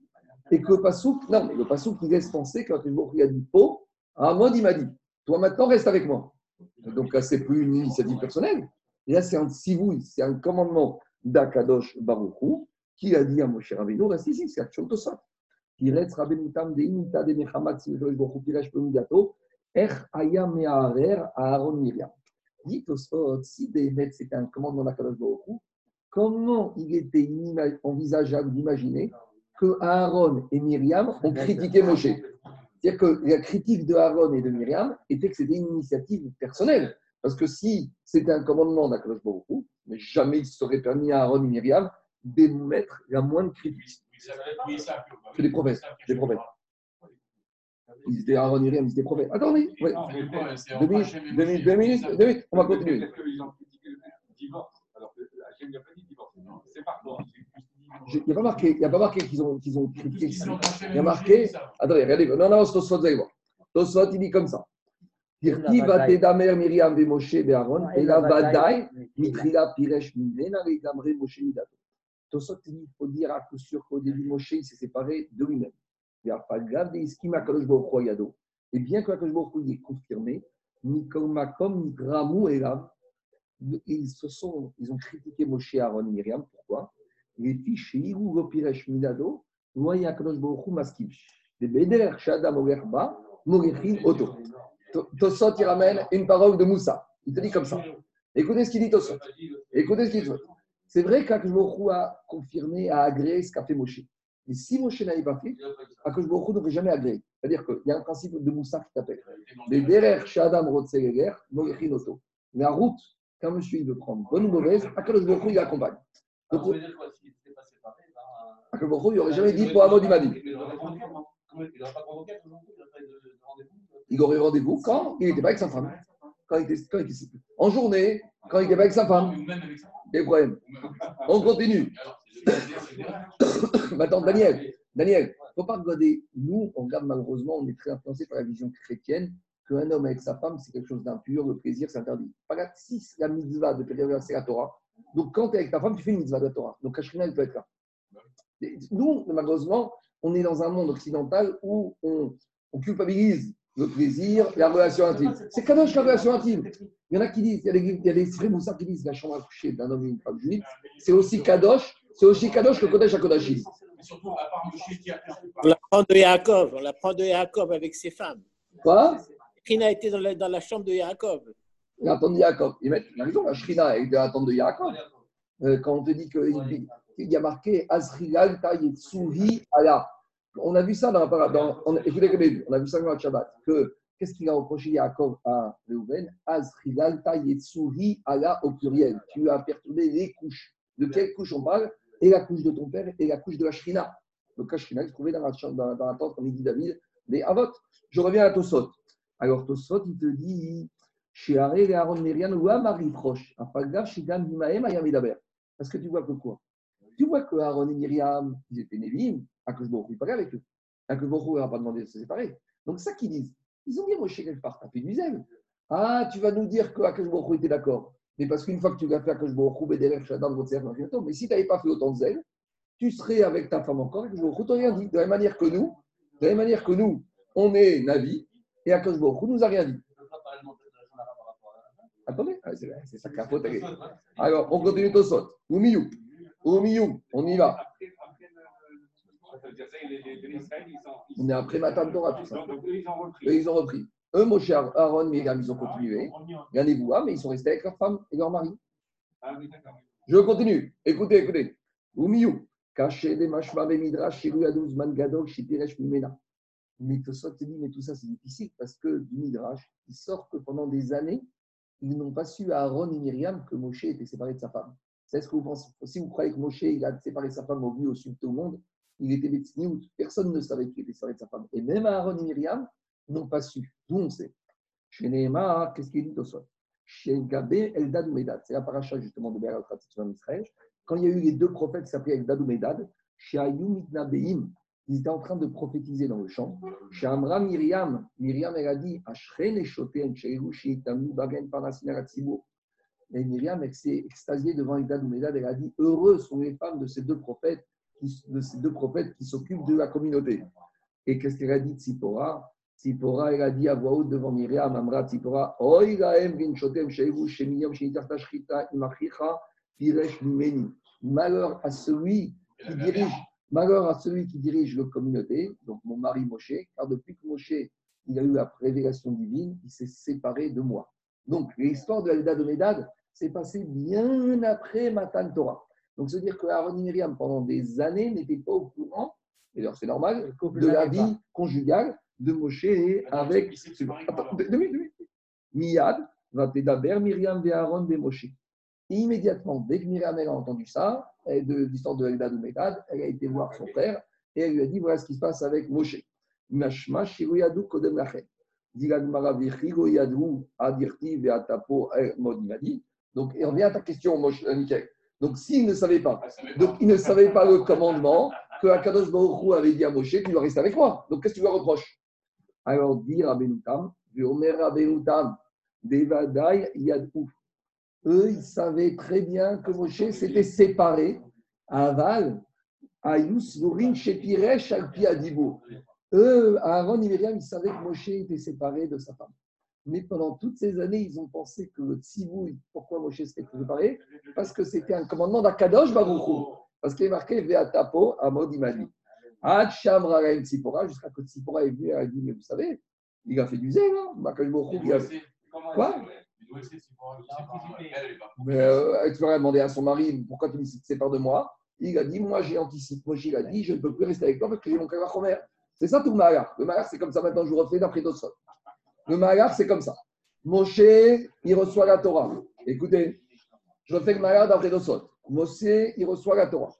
et que le pasouk, non, mais le pasouk qui laisse penser quand il a dit po, à un mode il m'a dit, toi maintenant reste avec moi. Donc là, c'est plus une initiative personnelle, Et là, c'est un tzivouï, c'est un commandement d'Akadosh Baruchou qui a dit à Moshe Rabbeinu, si, si, c'est Action Tosot. Tiretz Rabbenutam de Imita de Mechamat Simchosh Baruchou Piresh Pemudato, Ech Aya Me'arer Aaron Miriam. Dit Tosot, si Béhémet c'était un commandement d'Akadosh Baruchou, comment il était envisageable d'imaginer que Aaron et Myriam ont critiqué Moshe? C'est-à-dire que la critique de Aaron et de Myriam était que c'était une initiative personnelle. Parce que si c'était un commandement d'Akadosh Baruchou, mais jamais il serait permis à Aaron et Myriam d'émettre la moindre critique. C'est des prophètes. Des prophètes. Ils étaient Aaron et Myriam, ils étaient prophètes. Attendez, oui. Deux minutes, deux minutes, deux minutes, deux minutes, on va continuer. Peut-être ont critiqué le divorce, alors que Hachem n'a pas dit divorce. C'est par. Il n'y a pas marqué, il y a pas marqué qu'ils ont, qu'ils ont. Il y a marqué. Attendez, regardez. Non, non, Tosfot, vous allez voir. Tosfot, il dit comme ça. Miriam et la vadai, mitrila piresh mimena, et gamre Moshe midato. Tosot, il faut dire à coup sûr qu'au début, Moshe, il s'est séparé de lui-même. Il n'y a pas grave, des skima kadosh baruch yado. Et bien que kadosh baruch est confirmé, ils se sont, ils ont critiqué Moshe, Aaron et Miriam. Pourquoi? Les fiches, Iru, Gopiresh, Midado, Noya Kadosh Baruch Maskim. Des Beder, Shadam, Ogerba, Mogerchin, Oto. Tosot, il ramène une parole de Moussa. Il te dit comme ça. Écoutez ce qu'il dit Tosot. Écoutez ce qu'il dit C'est vrai qu'Akashbohu a confirmé, a agréé ce qu'a fait Moshe. Mais si Moshe n'avait pas fait, Akashbohu n'aurait jamais agréé. C'est-à-dire qu'il y a un principe de Moussa qui t'appelle. Les derer Shadam Rotseger, Mogechin Oto. Mais en route, quand monsieur il veut prendre bonne ou mauvaise, Akashbohu il accompagne. Donc, Akashbohu il n'aurait jamais dit pour Amod Imadi. Il aurait rendez-vous quand il n'était pas avec sa femme. Quand il était, quand il était, en journée, quand il n'était pas avec sa femme. Des problèmes. On continue. Maintenant, Daniel, Daniel, il ne faut pas regarder. Nous, on regarde malheureusement, on est très influencé par la vision chrétienne qu'un homme avec sa femme, c'est quelque chose d'impur, le plaisir, c'est interdit. Pas si la mitzvah de plaisir, c'est la Torah. Donc, quand tu es avec ta femme, tu fais une mitzvah de la Torah. Donc, Kashrina, il peut être là. Nous, malheureusement, on est dans un monde occidental où on, on culpabilise le plaisir, la relation intime. C'est Kadosh la relation intime. Il y en a qui disent, il y a des, il y a des qui disent la chambre à coucher d'un homme et une femme juive, c'est aussi Kadosh, c'est aussi Kadosh que Kodesh à Kodashim. On l'apprend de Yaakov, on l'apprend de Yaakov avec ses femmes. Quoi? Shrina était dans la, dans la chambre de Yaakov. La tente de Yaakov. Il a raison, la Shrina est dans la tente de Yaakov. Euh, quand on te dit qu'il y a marqué Azrilal Tayetsuhi Allah on a vu ça dans la dans, on, écoutez, on a vu ça dans le Shabbat, que qu'est-ce qu'il a reproché Yaakov à Reuven? Azrilalta Yetsuri Allah au pluriel. Tu as perturbé les couches. De quelle couche on parle? Et la couche de ton père et la couche de la Shrina. Donc la Shrina, il se trouvait dans la, dans, dans la tente, comme dit David, des Avot. Je reviens à Tosot. Alors Tosot, il te dit. Parce que tu vois que quoi? Tu vois que Aaron et Myriam, ils étaient Névim, Akashbourg, il parlait avec eux. Akashbourg n'a pas demandé de se séparer. Donc, ça qu'ils disent. Ils ont dit, Moshe, quelque part, t'as fait du zèle. Ah, tu vas nous dire que Akashbourg était d'accord. Mais parce qu'une fois que tu vas faire Akashbourg, Bédélef, Shadam, mais si tu n'avais pas fait autant de zèle, tu serais avec ta femme encore, Akashbourg, tu rien dit. De la même manière que nous, de la même manière que nous, on est Navi, et Akashbourg nous a rien dit. Attendez, ah, c'est ça capote. Alors, on continue au sot. Oumiyou. Oumiyou, on y va. On est après Matan Torah, tout ça. repris. ils ont repris. Eux, Moshe, Aaron, Myriam, ils ont continué. Regardez-vous, mais ils sont restés avec leur femme et leur mari. Ah Je continue. Écoutez, écoutez. Oumiou. Caché des machma midrash, shiru yadouz man gadol, mimena. Mais dit, mais tout ça c'est difficile parce que du midrash, il sort que pendant des années, ils n'ont pas su à Aaron et Myriam que Moshe était séparé de sa femme. C'est ce que vous pensez Si vous croyez que Moshe il a séparé sa femme au vu au sud au monde, il était où personne ne savait qu'il était séparé de sa femme. Et même Aaron et Myriam n'ont pas su. D'où on sait Chez Nehemar, qu'est-ce qu'il dit sol? Chez Gabé, Eldad ou Medad. C'est la paracha justement de Béal Israël. Quand il y a eu les deux prophètes qui s'appelaient Eldad ou Medad, chez Ayum Beim, ils étaient en train de prophétiser dans le champ. Chez Amra Myriam, Myriam, elle a dit Ashren et Shoten, Sherushi, Tamu, Bagen, Parasiner, Et Myriam, elle s'est extasiée devant Eldad ou. Elle a dit Heureux sont les femmes de ces deux prophètes de qui s'occupent de la communauté. Et qu'est-ce qu'elle a dit Tzipora? Tzipora, elle a dit à voix haute devant Myriam, Amra Tzipora, Oi laem rinchotem sheivu shemiyam shenitarta shrita imachicha piresh mimeni. Malheur à celui qui dirige, malheur à celui qui dirige la communauté, donc mon mari Moshe, car depuis que Moshe il a eu la révélation divine, il s'est séparé de moi. Donc l'histoire de l'Alda de Médad s'est passée bien après Matan Torah. Donc, se dire que Aaron et Myriam, pendant des années, n'étaient pas au courant, et alors c'est normal, de la vie conjugale de Moshe avec. Attends, deux minutes. Miyad va Myriam et Aaron et Moshe. Immédiatement, dès que Myriam a entendu ça, de l'histoire de Eldad ou Medad, elle a été voir son frère et elle lui a dit voilà ce qui se passe avec Moshe. Mashma kodem lachem. Donc, et on revient à ta question, Moshe, Michael. Donc, s'il ne savait pas, donc il ne savait pas le commandement que Akadosh Baruch avait dit à Moshe, tu dois rester avec moi. Donc, qu'est-ce que tu lui reproches? Alors, dire à Benutam, Omer Benutam, Devadai Yadou. Eux, ils savaient très bien que Moshe s'était séparé à Aval, à Yusvurin, Shepiresh, Alpi Adibou. Eux, à Aaron et Myriam, ils savaient que Moshe était séparé de sa femme. Mais pendant toutes ces années, ils ont pensé que le tzibouille, pourquoi Moshe s'était préparé Parce que c'était un commandement d'Akadosh Baruchou. Parce qu'il est marqué Veatapo à Modimani. Hacham Raraim Tzipora, jusqu'à que Tzipora est venu et a dit Mais vous savez, il a fait du zèle, hein Makadosh Baruchou, il a fait. Quoi? Mais euh, tu vas demander à son mari pourquoi tu me sépares de moi? Il a dit Moi, j'ai anticipé. Moshe, il a dit Je ne peux plus rester avec toi parce que j'ai mon Kavachomer. C'est ça tout le malheur. Le malheur, c'est comme ça maintenant, je vous refais d'après Tosot. Le malheur, c'est comme ça. Moshe, il reçoit la Torah. Écoutez, je refais le malheur d'après Tosot. Moshe, il reçoit la Torah.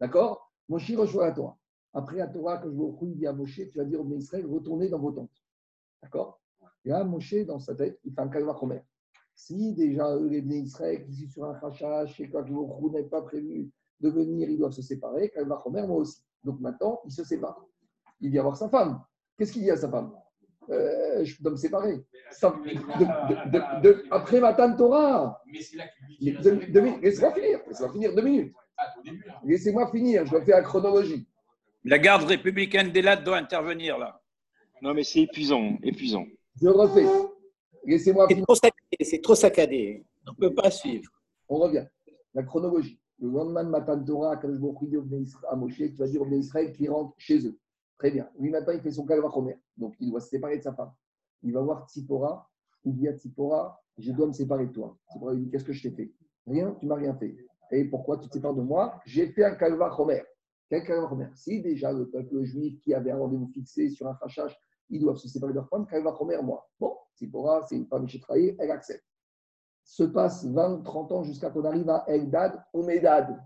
D'accord? Moshe reçoit la Torah. Après la Torah, quand je vous il dit à Moshe, tu vas dire au Israël, retournez dans vos tentes. D'accord? Et là, Moshe, dans sa tête, il fait un calva Khomer. Si déjà eux, les Bnei Israël, qui sont sur un quoi que vous n'avez pas prévu de venir, ils doivent se séparer, calva Khomer, moi aussi. Donc maintenant, il se sépare. Il vient voir sa femme. Qu'est-ce qu'il dit à sa femme? Euh, Je dois me séparer. De, de, après Matan Torah. Mais c'est là qu'il lui Laissez-moi finir. Laissez-moi finir deux minutes. Laissez-moi finir. Je dois faire la chronologie. La garde républicaine des lattes doit intervenir là. Non, mais c'est épuisant. épuisant. Je refais. Laissez-moi finir. C'est trop saccadé. On ne peut pas suivre. On revient. La chronologie. Le lendemain de Matan Torah, quand je vais à Moshe, tu vas dire au Israël qui rentre chez eux. Très bien. Lui, maintenant, il fait son Kalvachomer. Donc, il doit se séparer de sa femme. Il va voir Tsipora. Il dit à Tsipora Je dois me séparer de toi. Lui dit Qu'est-ce que je t'ai fait? Rien, tu m'as rien fait. Et pourquoi tu te sépares de moi? J'ai fait un Kalvachomer. Quel Kalvachomer Si déjà le peuple juif qui avait un rendez-vous fixé sur un rachage, ils doivent se séparer de leur femme, Kalvachomer, moi. Bon, Tsipora, c'est une femme qui trahi, elle accepte. Se passe 20, 30 ans jusqu'à qu'on arrive à Eldad ou Medad.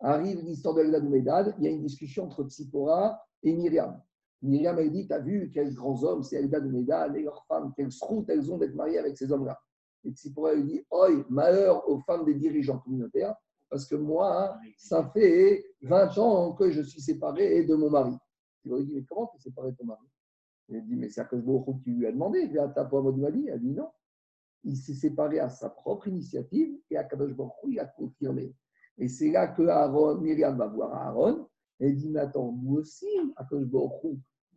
Arrive l'histoire de Eldad ou Medad. Il y a une discussion entre Tsipora et Myriam. Myriam, elle dit, tu as vu quels grands hommes, c'est Elda de Médal et leurs femmes, quelles route elles ont d'être mariées avec ces hommes-là. Et Tsipora lui dit, oi, malheur aux femmes des dirigeants communautaires, parce que moi, ça fait 20 ans que je suis séparé de mon mari. Il lui dit, mais comment tu es séparé de ton mari? Il dit, mais c'est de tu lui as demandé, il a dit, elle dit non. Il s'est séparé à sa propre initiative et à Kadosh Baruch il a confirmé. Et c'est là que Aaron, Myriam va voir Aaron et dit, mais attends, nous aussi, à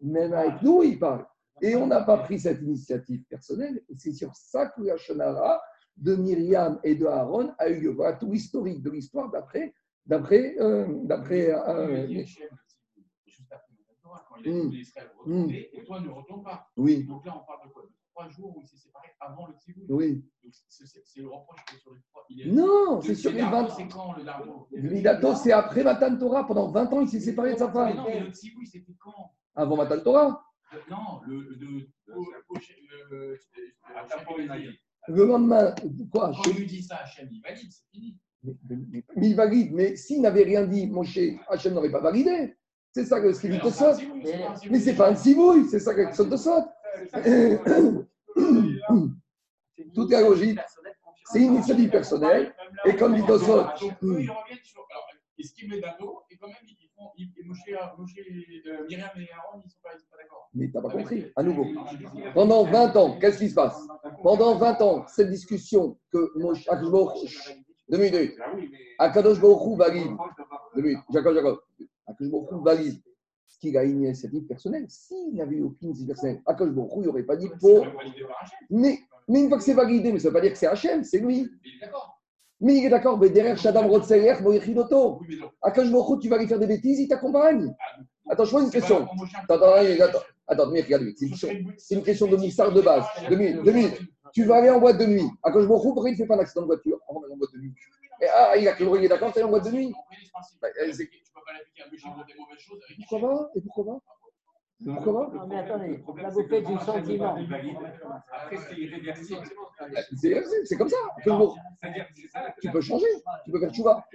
même avec nous, il parle. Et on n'a pas pris cette initiative personnelle. C'est sur ça que la Shonara de Myriam et de Aaron a eu lieu. Voilà tout l'historique de l'histoire d'après. D'après. Euh, d'après euh, quand il a dit Israël mmh. et toi ne retourne pas. Oui. Donc là, on parle de quoi? Trois jours où il s'est séparé avant le Tzibout. Oui. C'est le reproche qui est sur les trois. Non, c'est sur les 20 C'est quand le c'est après Matan Torah. Pendant 20 ans, il s'est séparé de sa femme. non, mais le c'était quand? Avant Matan Torah Non, le. le, le lendemain, quoi? Quand il lui dit ça, Hachem, il valide, c'est fini. Mais, mais, mais, il valide, mais s'il n'avait rien dit, Moshe, Hachem n'aurait pas validé. C'est ça que ce qu'il dit Tosot. Mais c'est pas un cibouille, c'est ça que de Tosot. Tout est logique. C'est une initiative personnelle. Et comme dit Tosot. Est-ce qu'il met d'accord Et quand même, ils font. Euh, Myriam et Aaron, ils ne sont pas, d'accord. Mais tu n'as pas compris, à nouveau. Pendant 20 ans, qu'est-ce qui se passe Pendant 20 ans, cette discussion que Moshe. Deux minutes. Akadosh Baruch valide. Deux minutes. Jacob, Jacob. Baruch valide ce qu'il a une initiative personnelle. S'il n'avait eu aucune initiative personnelle, Akash Baruch il n'aurait pas dit pour. Mais, mais une fois que c'est validé, mais ça ne veut pas dire que c'est Hachem, c'est lui. Mais il est d'accord, mais derrière Shadam Rotseyer, Moïchidoto. Akash Baruch tu vas lui faire des bêtises, il t'accompagne. Attends, je pose une question. Attends, attends, attends. Attends, regarde, c'est une, question de moussard de base. Deux minutes, deux minutes. Tu vas aller en boîte de nuit. Akash Baruch pourquoi il ne fait pas un accident de voiture? Avant d'aller en boîte de nuit Ah, il a il est d'accord, es en boîte de nuit. Pourquoi pas? Et pourquoi pas? Pourquoi pas? Non, mais attendez, là, vous faites du sentiment. Après, c'est irréversible. C'est comme ça. Tu peux changer, tu peux faire chouva.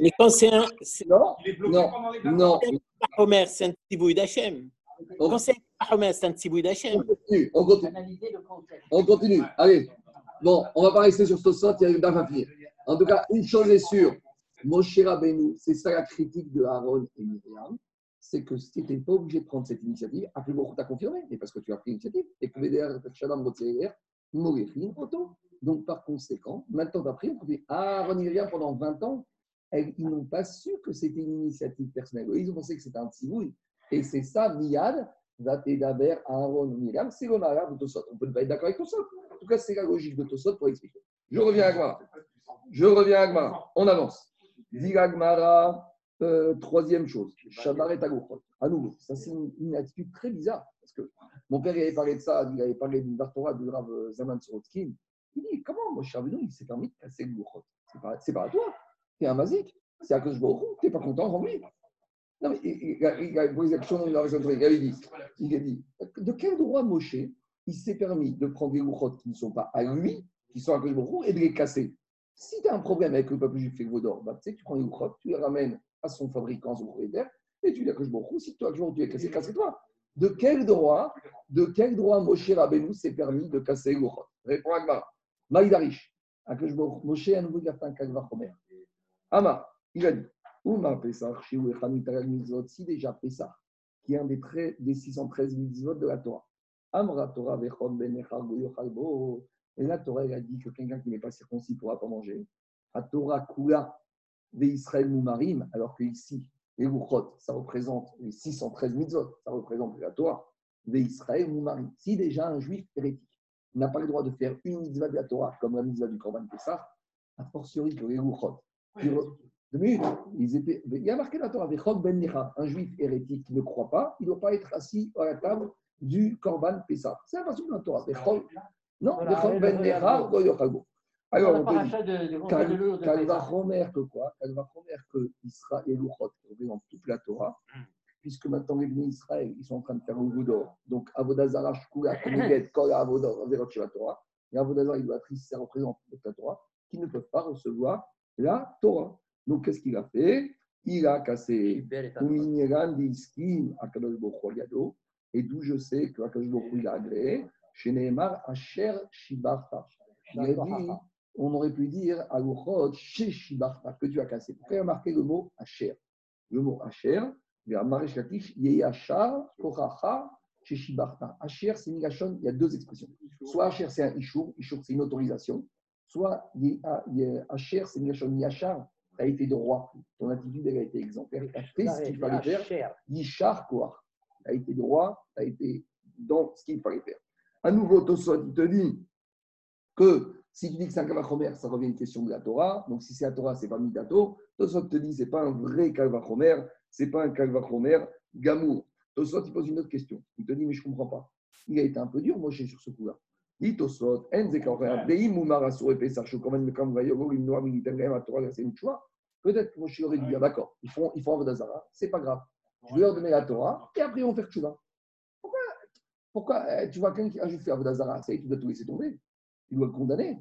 Mais quand c'est un. Non, non, non. Homer, c'est un petit bout d'Hachem. Quand c'est un Homer, c'est un petit bout d'Hachem. On continue, on continue. On continue. Allez. Bon, on va pas rester sur ce sort, il y a finir. En tout cas, une chose est sûre. Moshe Rabbeinu, c'est ça la critique de Aaron et Myriam c'est que si tu n'étais pas obligé de prendre cette initiative, après beaucoup t'a confirmé, mais parce que tu as pris l'initiative, et que VDR, Shadam, Moréfin, auto. Donc par conséquent, maintenant tu as pris, on dit Ah, Aaron et pendant 20 ans, ils n'ont pas su que c'était une initiative personnelle. Ils ont pensé que c'était un tsivouille. Et c'est ça, Miyad, Vatedaber, Aaron, Myriam, c'est le malheur de Tosot. On peut pas être d'accord avec Tosot. En tout cas, c'est la logique de Tosot pour expliquer. Je reviens à Gmara. Je reviens à Gmara. On avance. Zigagmara. Euh, troisième chose, Shamaret Agochot. À nouveau, ça c'est une, attitude très bizarre. Parce que mon père il avait parlé de ça, il avait parlé d'une Bartora du Rav euh, Zaman Sorotskin. Il dit Comment moi, Chavino, il s'est permis de casser le Gouchot C'est pas, à toi. Tu es un mazik. C'est à je vois Tu n'es pas content, rends-lui. Non, mais il, a posé la question, il a dit, il a dit De quel droit Moshe il s'est permis de prendre des Gouchot qui ne sont pas à lui, qui sont à Kosh et de les casser? Si tu as un problème avec le peuple juif et Vaudor, bah, tu sais, tu prends les Gouchot, tu les ramènes à son fabricant, son propriétaire, et tu dis que je m'en si toi, tu es cassé, casse-toi. De quel droit, de quel droit Moshe Rabbeinu s'est permis de casser Gouchot Réponds Agmara. Maïdarish. Moshe, à nouveau, il a fait un Kagvar Homer. Ama, il a dit Ouma Pesach, Shiou Echamitaral Mitzvot, si déjà Pesach, qui est un des, des 613 mitzvot de la Torah. Amra Torah Vechon Ben Echar Goyo Et la Torah, elle a dit que quelqu'un qui n'est pas circoncis ne pourra pas manger. A Torah Kula, Israël Moumarim, alors que ici, les Luchot, ça représente les 613 mitzvot, ça représente la Torah, Israël Moumarim. Si déjà un juif hérétique n'a pas le droit de faire une mitzvah de la Torah, comme la mitzvah du Korban Pessah, a fortiori que les Luchot. Deux minutes, il y a marqué la Torah, ben un juif hérétique qui ne croit pas, il ne doit pas être assis à la table du Korban Pessah. C'est la façon de la Torah. Non, Ben Necha, alors, on peut dire, Romer que quoi? Romer que Israël et Luchot représentent toute la Torah, puisque maintenant les bénis Israël, ils sont en train de faire un Goudor. Donc, Avodazara, Shkula, Koneget, Kol Avodor, Averot la Torah. Et Avodazara, idolâtrie, ça représente toute la Torah, qui ne peuvent pas recevoir la Torah. Donc, qu'est-ce qu'il a fait? Il a cassé Uminyeran Diskin, Akadosh Yado, et d'où je sais que Akadosh il a agréé, chez Nehemar, Asher Shibarta. Il a dit on aurait pu dire à Luchot, chez Shibarta, que tu as cassé. Pourquoi il a marqué le mot Asher Le mot Asher. Asher, c'est une il y a deux expressions. Soit Asher, c'est un Ishur, Ishur, c'est une autorisation. Soit Asher, c'est une Gachon, Yachar, tu as été droit. Ton attitude, elle a été exemplaire. Tu as fait ce qu'il fallait faire. Yishar, quoi. Tu as été droit, tu as été dans ce qu'il fallait faire. À nouveau, Tosot, il te dit que si tu dis que c'est un Kalvachomer, ça revient à une question de la Torah. Donc si c'est la Torah, c'est pas Midato. Tosot te dit que ce n'est pas un vrai Kalvachomer, ce n'est pas un Kalvachomer Gamour. Tosot, il pose une autre question. Il te dit, mais je ne comprends pas. Il a été un peu dur, moi, sur ce coup-là. Dit Tosot, Peut-être que je aurait dû dire, d'accord, ils font, ils font Avodazara, c'est pas grave. Je vais leur donner la Torah et après ils vont faire Tchouva. Pourquoi, eh, tu vois quelqu'un qui a juste fait Avodazara, c'est tu dois tout laisser tomber il doit le condamner.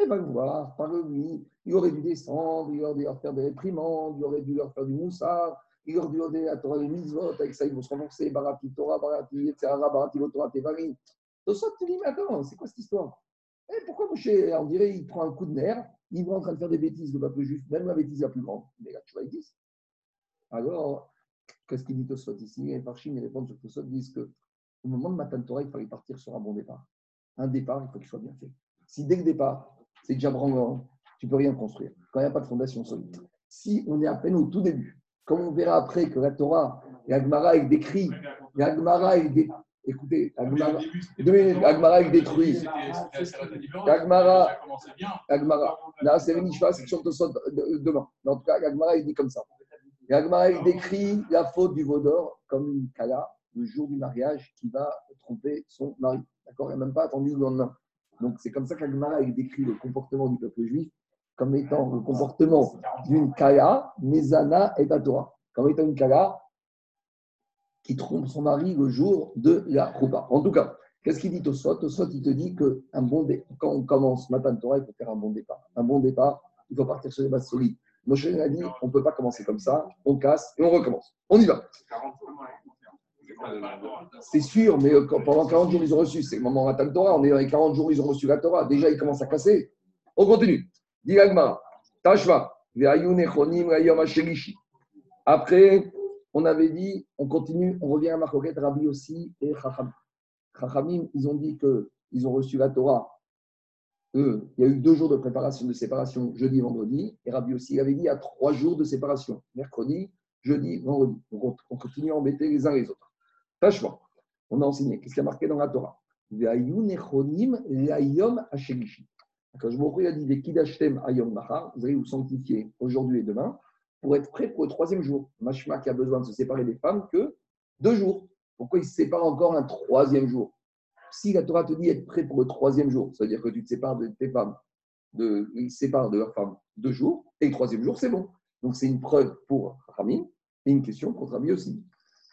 Et va le voir, par lui, il aurait dû descendre, il aurait dû leur faire des réprimandes, il aurait dû leur faire du moussard, il aurait dû leur donner la Torah des mitzvot, avec ça ils vont se renforcer, Barati Torah, Barati, etc., Barati Torah, Tevari. Tout ça, tu dis, mais attends, c'est quoi cette histoire? Et eh, pourquoi Moshe, on dirait, il prend un coup de nerf, il va en train de faire des bêtises, le peuple juste, même la bêtise la plus grande. Mais là, tu vois, ils disent. Alors, qu'est-ce qu'il dit Tosot ici? Les Parchim, les réponses sur Tosot disent que au moment de Matan Torah, il fallait partir sur un bon départ. Un départ, il faut qu'il soit bien fait. Si dès le départ, c'est déjà branlant, tu ne peux rien construire. Quand il n'y a pas de fondation solide. Si on est à peine au tout début comme on verra après que la Torah, l'Agmara, il décrit, l'Agmara, il décrit, Écoutez, Agmara, il détruit. Agmara, Agmara, là, c'est le Mishpa, c'est sur demain. En tout cas, Agmara, il dit comme ça. Agmara, il décrit la faute du Vaudor comme une kala, le jour du mariage, qui va tromper son mari. D'accord? Il n'a même pas attendu le lendemain. Donc, c'est comme ça qu'Agmara, décrit le comportement du peuple juif comme étant le comportement d'une kala, Mezana et Torah. Comme étant une kala qui trompe son mari le jour de la roupa. En tout cas, qu'est-ce qu'il dit au Tosot? Au Tosot, il te dit que un bon quand on commence matin Torah, il faut faire un bon départ. Un bon départ, il faut partir sur les bases solides. Moshe a dit on ne peut pas commencer comme ça, on casse et on recommence. On y va. C'est sûr, mais euh, pendant 40 jours, ils ont reçu. C'est le moment Matan Torah. On est dans les 40 jours, ils ont reçu la Torah. Déjà, ils commencent à casser. On continue. Dilagma, Tashva, Après, on avait dit, on continue, on revient à Marcoquette, Rabbi aussi et Chachamim. Chachamim, ils ont dit qu'ils ont reçu la Torah. Eux, il y a eu deux jours de préparation, de séparation, jeudi et vendredi. Et Rabbi aussi il avait dit a trois jours de séparation, mercredi, jeudi, vendredi. Donc on, continue à embêter les uns les autres. Tâchement, on a enseigné. Qu'est-ce qui a marqué dans la Torah? Quand je me il a dit vous allez vous sanctifier aujourd'hui et demain pour être prêt pour le troisième jour. Mashma qui a besoin de se séparer des femmes que deux jours. Pourquoi il se sépare encore un troisième jour? Si la Torah te dit être prêt pour le troisième jour, ça veut dire que tu te sépares de tes femmes, de, ils se séparent de leurs femmes deux jours, et le troisième jour, c'est bon. Donc c'est une preuve pour Rami et une question pour Rami aussi.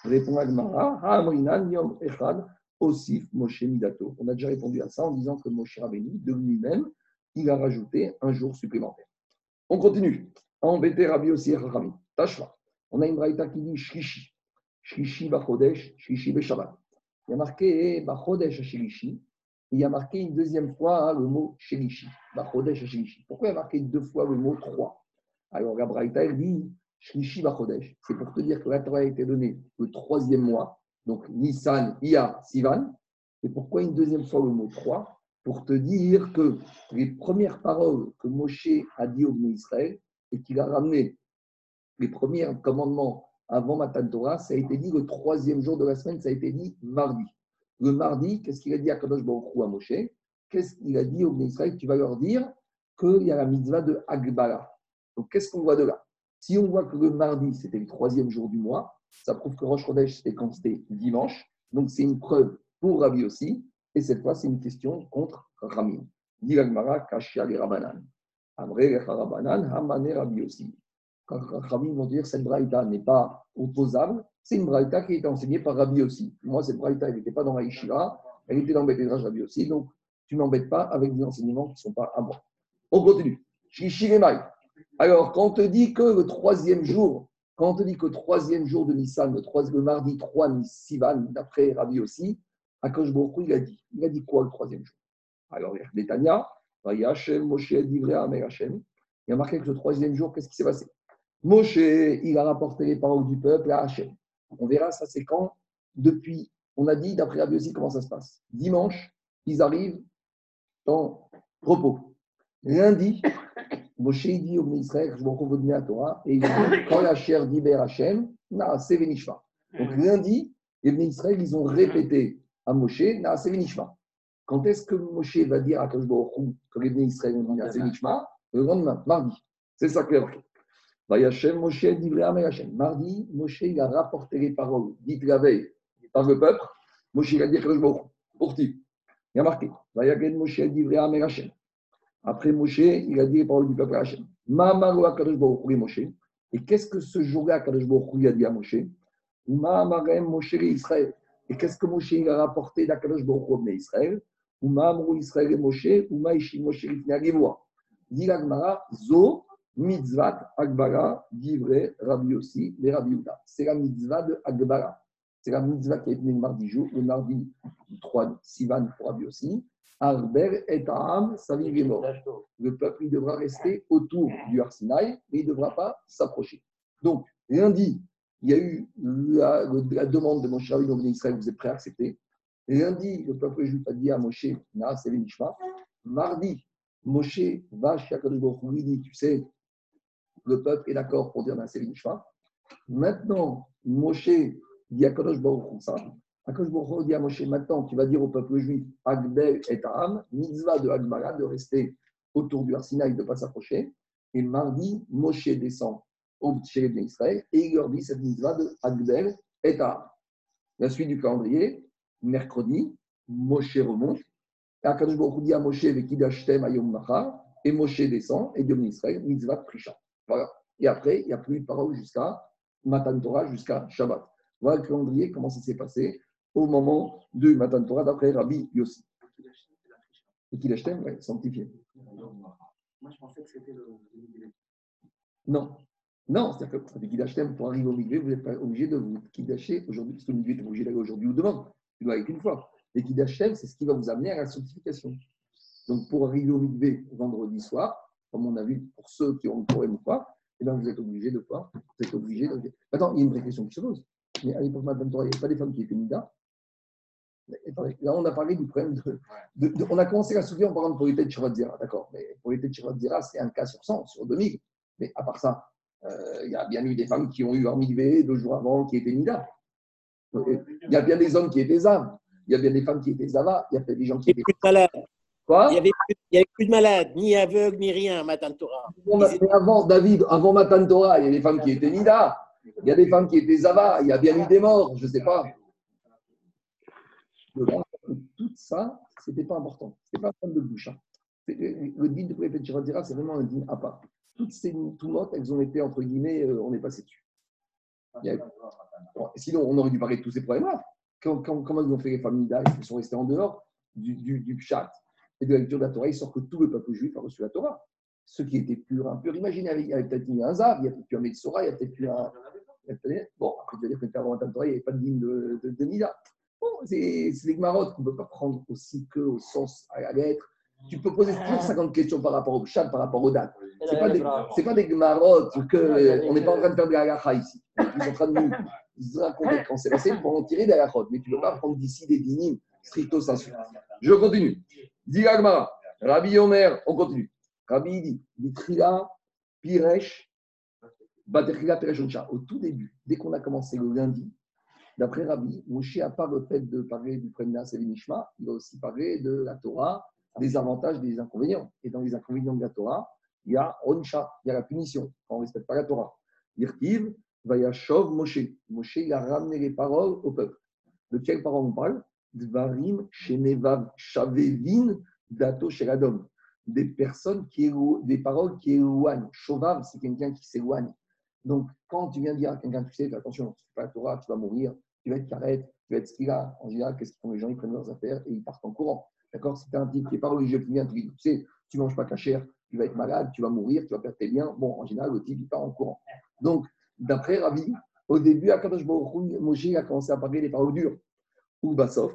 Répond Agmara, Yom Echad, Osif Moshe Midato. On a déjà répondu à ça en disant que Moshe Rabbeinu, de lui-même, il a rajouté un jour supplémentaire. On continue embêter Rabbi aussi Rami. Tashva. On a une braïta qui dit Shlishi. Shlishi Bachodesh, Shlishi Beshabbat. Il y a marqué Bachodesh Shlishi. Il y a marqué une deuxième fois le mot Shlishi. Bachodesh Shlishi. Pourquoi il y a marqué deux fois le mot trois? Alors la braïta, elle dit C'est pour te dire que la Torah a été donnée le troisième mois. Donc Nissan, Iyar, Sivan. Et pourquoi une deuxième fois le mot 3 Pour te dire que les premières paroles que Moshe a dit au Israël, et qu'il a ramené les premiers commandements avant Matan Torah, ça a été dit le troisième jour de la semaine, ça a été dit mardi. Le mardi, qu'est-ce qu'il a dit à Kadosh Baruch à Moshe? Qu'est-ce qu'il a dit au Israël? Tu vas leur dire qu'il y a la mitzvah de Agbala. Donc, qu'est-ce qu'on voit de là? Si on voit que le mardi, c'était le troisième jour du mois, ça prouve que Rosh Chodesh, c'était quand c'était dimanche. Donc, c'est une preuve pour Rabbi aussi. Et cette fois, c'est une question contre Ramin. Dit Kashia les Rabanan. Amré Harabanan, Hamane Rabbi aussi. Quand vont dire cette braïta n'est pas opposable, c'est une braïta qui été enseignée par Rabbi aussi. Moi, cette braïta, elle n'était pas dans la Yeshiva, elle était dans le Bétédrage Rabbi aussi, donc tu ne m'embêtes pas avec des enseignements qui ne sont pas à moi. On continue. Alors, quand on te dit que le troisième jour, quand on te dit que le troisième jour de Nissan, le, mardi 3 Sivan, d'après Rabbi aussi, Akosh Baruch il a dit. Il a dit quoi le troisième jour? Alors, Netanya, il y a marqué que le troisième jour, qu'est-ce qui s'est passé? Moshe, il a rapporté les paroles du peuple à Hachem. On verra, ça c'est quand? Depuis, on a dit, d'après Rabbi aussi, comment ça se passe? Dimanche, ils arrivent en repos. Lundi, Moshe dit au Israël, je vous donner à Torah, et il dit, quand la chair d'Iber Hachem, na, c'est Venishma. Donc lundi, les Israël, ils ont répété à Moshe, na, c'est Venishma. Quand est-ce que Moshe va dire à Kajbo que les Israël vont dire c'est Le lendemain, mardi. C'est ça qu'il a marqué. Moshe Mardi, Moshe il a rapporté les paroles dites la veille par le peuple. Moshe il a dit pour qui? Il a marqué. Moshe Après Moshe, il a dit les paroles du peuple à Hachem. Moshe. Et qu'est-ce que ce jour-là, Kajbo a dit à Moshe? Moshe Israël. Et qu'est-ce que Moshe il a rapporté d'Akadosh Baruch Israël Uma Amrou Israël et Moshe, Uma Ishi Moshe Lifne Agivua. Dit Zo, mitzvat Agbara, Divre, Rabbi aussi, les Rabbi Uda. C'est la mitzvah de Agbara. C'est la mitzvah qui est venue le mardi jour, le mardi 3 Sivan pour Rabbi aussi. Arber et Aham, Savir Le peuple, il devra rester autour du Arsinaï, mais il ne devra pas s'approcher. Donc, lundi, il y a eu la, la demande de Moshe Rabbeinu Israël, vous êtes prêt à accepter Lundi, le peuple juif a dit à Moshe, c'est Nishma. Mardi, Moshe va chez Akadosh lui dit, tu sais, le peuple est d'accord pour dire c'est Nishma. Maintenant, Moshe dit à Kadosh Baruch Baruch dit à Moshe, maintenant, tu vas dire au peuple juif, Agdel et Aham, mitzvah de Agmara, de rester autour du Arsinaï, de ne pas s'approcher. Et mardi, Moshe descend au chez d'Israël et il leur dit cette mitzvah de Agdel et Aham. La suite du calendrier, mercredi, Moshe remonte. Baruch dit à Moshe, Vekidashtem Ayom Machar, et Moshe descend et Dieu Israël, mitzvah Prisha. Voilà. Et après, il n'y a plus de parole jusqu'à Matan Torah, jusqu'à Shabbat. Voilà le calendrier, comment ça s'est passé au moment de Matan Torah, d'après Rabbi Yossi. Et qu'il achète, ouais, sanctifié. Moi, je pensais que c'était le. Non. Non, c'est-à-dire que achète, pour arriver au milieu, vous n'êtes pas obligé de vous kiddacher aujourd'hui, parce que le milieu est obligé d'aller aujourd'hui ou demain. Tu dois aller qu'une fois. Et kiddacher, c'est ce qui va vous amener à la sanctification. Donc, pour arriver au milieu vendredi soir, comme on a vu pour ceux qui ont le problème ou pas, eh bien, vous êtes obligé de quoi? Vous êtes obligé de. Attends, il y a une vraie question qui se pose. Mais à l'époque Madame Torah, il n'y avait pas des femmes qui étaient Là, on a parlé du problème de, On a commencé à souvenir en parlant de Polité de Zira, d'accord. Mais Polité de Zira, c'est un cas sur 100, sur 2000. Mais à part ça, euh, il y a bien eu des femmes qui ont eu leur deux jours avant qui étaient Nida. Il y a bien des hommes qui étaient Zav. Il y a bien des femmes qui étaient Zava. Il y a des gens qui étaient. Quoi Il n'y avait, plus de malades, ni aveugles, ni rien Matan Torah. avant, David, avant Matan Torah, il y a des femmes qui étaient Nida. Il y a des femmes qui étaient Zava. Il y a bien eu des morts, je ne sais pas. Tout ça, ce n'était pas important. Ce n'était pas un problème de bouche. Hein. Le din de Préfet c'est vraiment un din à part. Toutes ces toumotes, elles ont été, entre guillemets, euh, on est passé dessus. sinon, on aurait dû parler de tous ces problèmes-là. comment ils ont fait les familles d'âge Ils sont restés en dehors du, du, du chat et de la lecture de la Torah, il sort que tout le peuple juif a reçu la Torah. Ceux qui étaient purs, impurs, imaginez, il y avait peut-être un Zav, il y a peut-être plus un Metsora, il y a peut-être plus un. Bon, après, tu vas dire que avant la Torah, il n'y avait pas de digne de, de, de Nida. Bon, c'est des marottes qu'on ne peut pas prendre aussi que au sens à la lettre. Tu peux poser toujours 50 questions par rapport au chat, par rapport aux dates. Ce n'est pas, des, pas des marottes que. On n'est pas en train de faire de la ici. On est en train de nous raconter quand c'est passé pour en tirer des halachot. Mais tu ne peux pas prendre d'ici des dynimes stricto sensu. Je continue. Agmara, Rabbi Omer, on continue. Rabbi dit, Bitrila, Piresh, Batrila, Piresh, Au tout début, dès qu'on a commencé le lundi, d'après Rabbi, Moshe n'a pas le fait de parler du Préminas et Nishma, il a aussi parlé de la Torah, des avantages, des inconvénients. Et dans les inconvénients de la Torah, il y a Onsha, il y a la punition, quand on ne respecte pas la Torah. Yirtiv, Vayashov, Moshe. Moshe, il a ramené les paroles au peuple. De quelles paroles on parle? Dvarim, Shenevav, Shavevin, Dato, Sheradom. Des personnes qui des paroles qui éloignent. Shovav, c'est quelqu'un qui s'éloigne. Donc, quand tu viens dire à quelqu'un, tu sais, attention, tu fais pas la Torah, tu vas mourir, tu vas être carré, tu vas être skila. En général, qu'est-ce qu'ils font les gens? Ils prennent leurs affaires et ils partent en courant. D'accord? C'est un type qui n'est pas religieux qui vient, tu tu sais, tu manges pas cachère, tu vas être malade, tu vas mourir, tu vas perdre tes biens. Bon, en général, le type, il part en courant. Donc, d'après Rabbi, au début, à Kadosh Moshe a commencé à parler des paroles dures. Ou Bassof,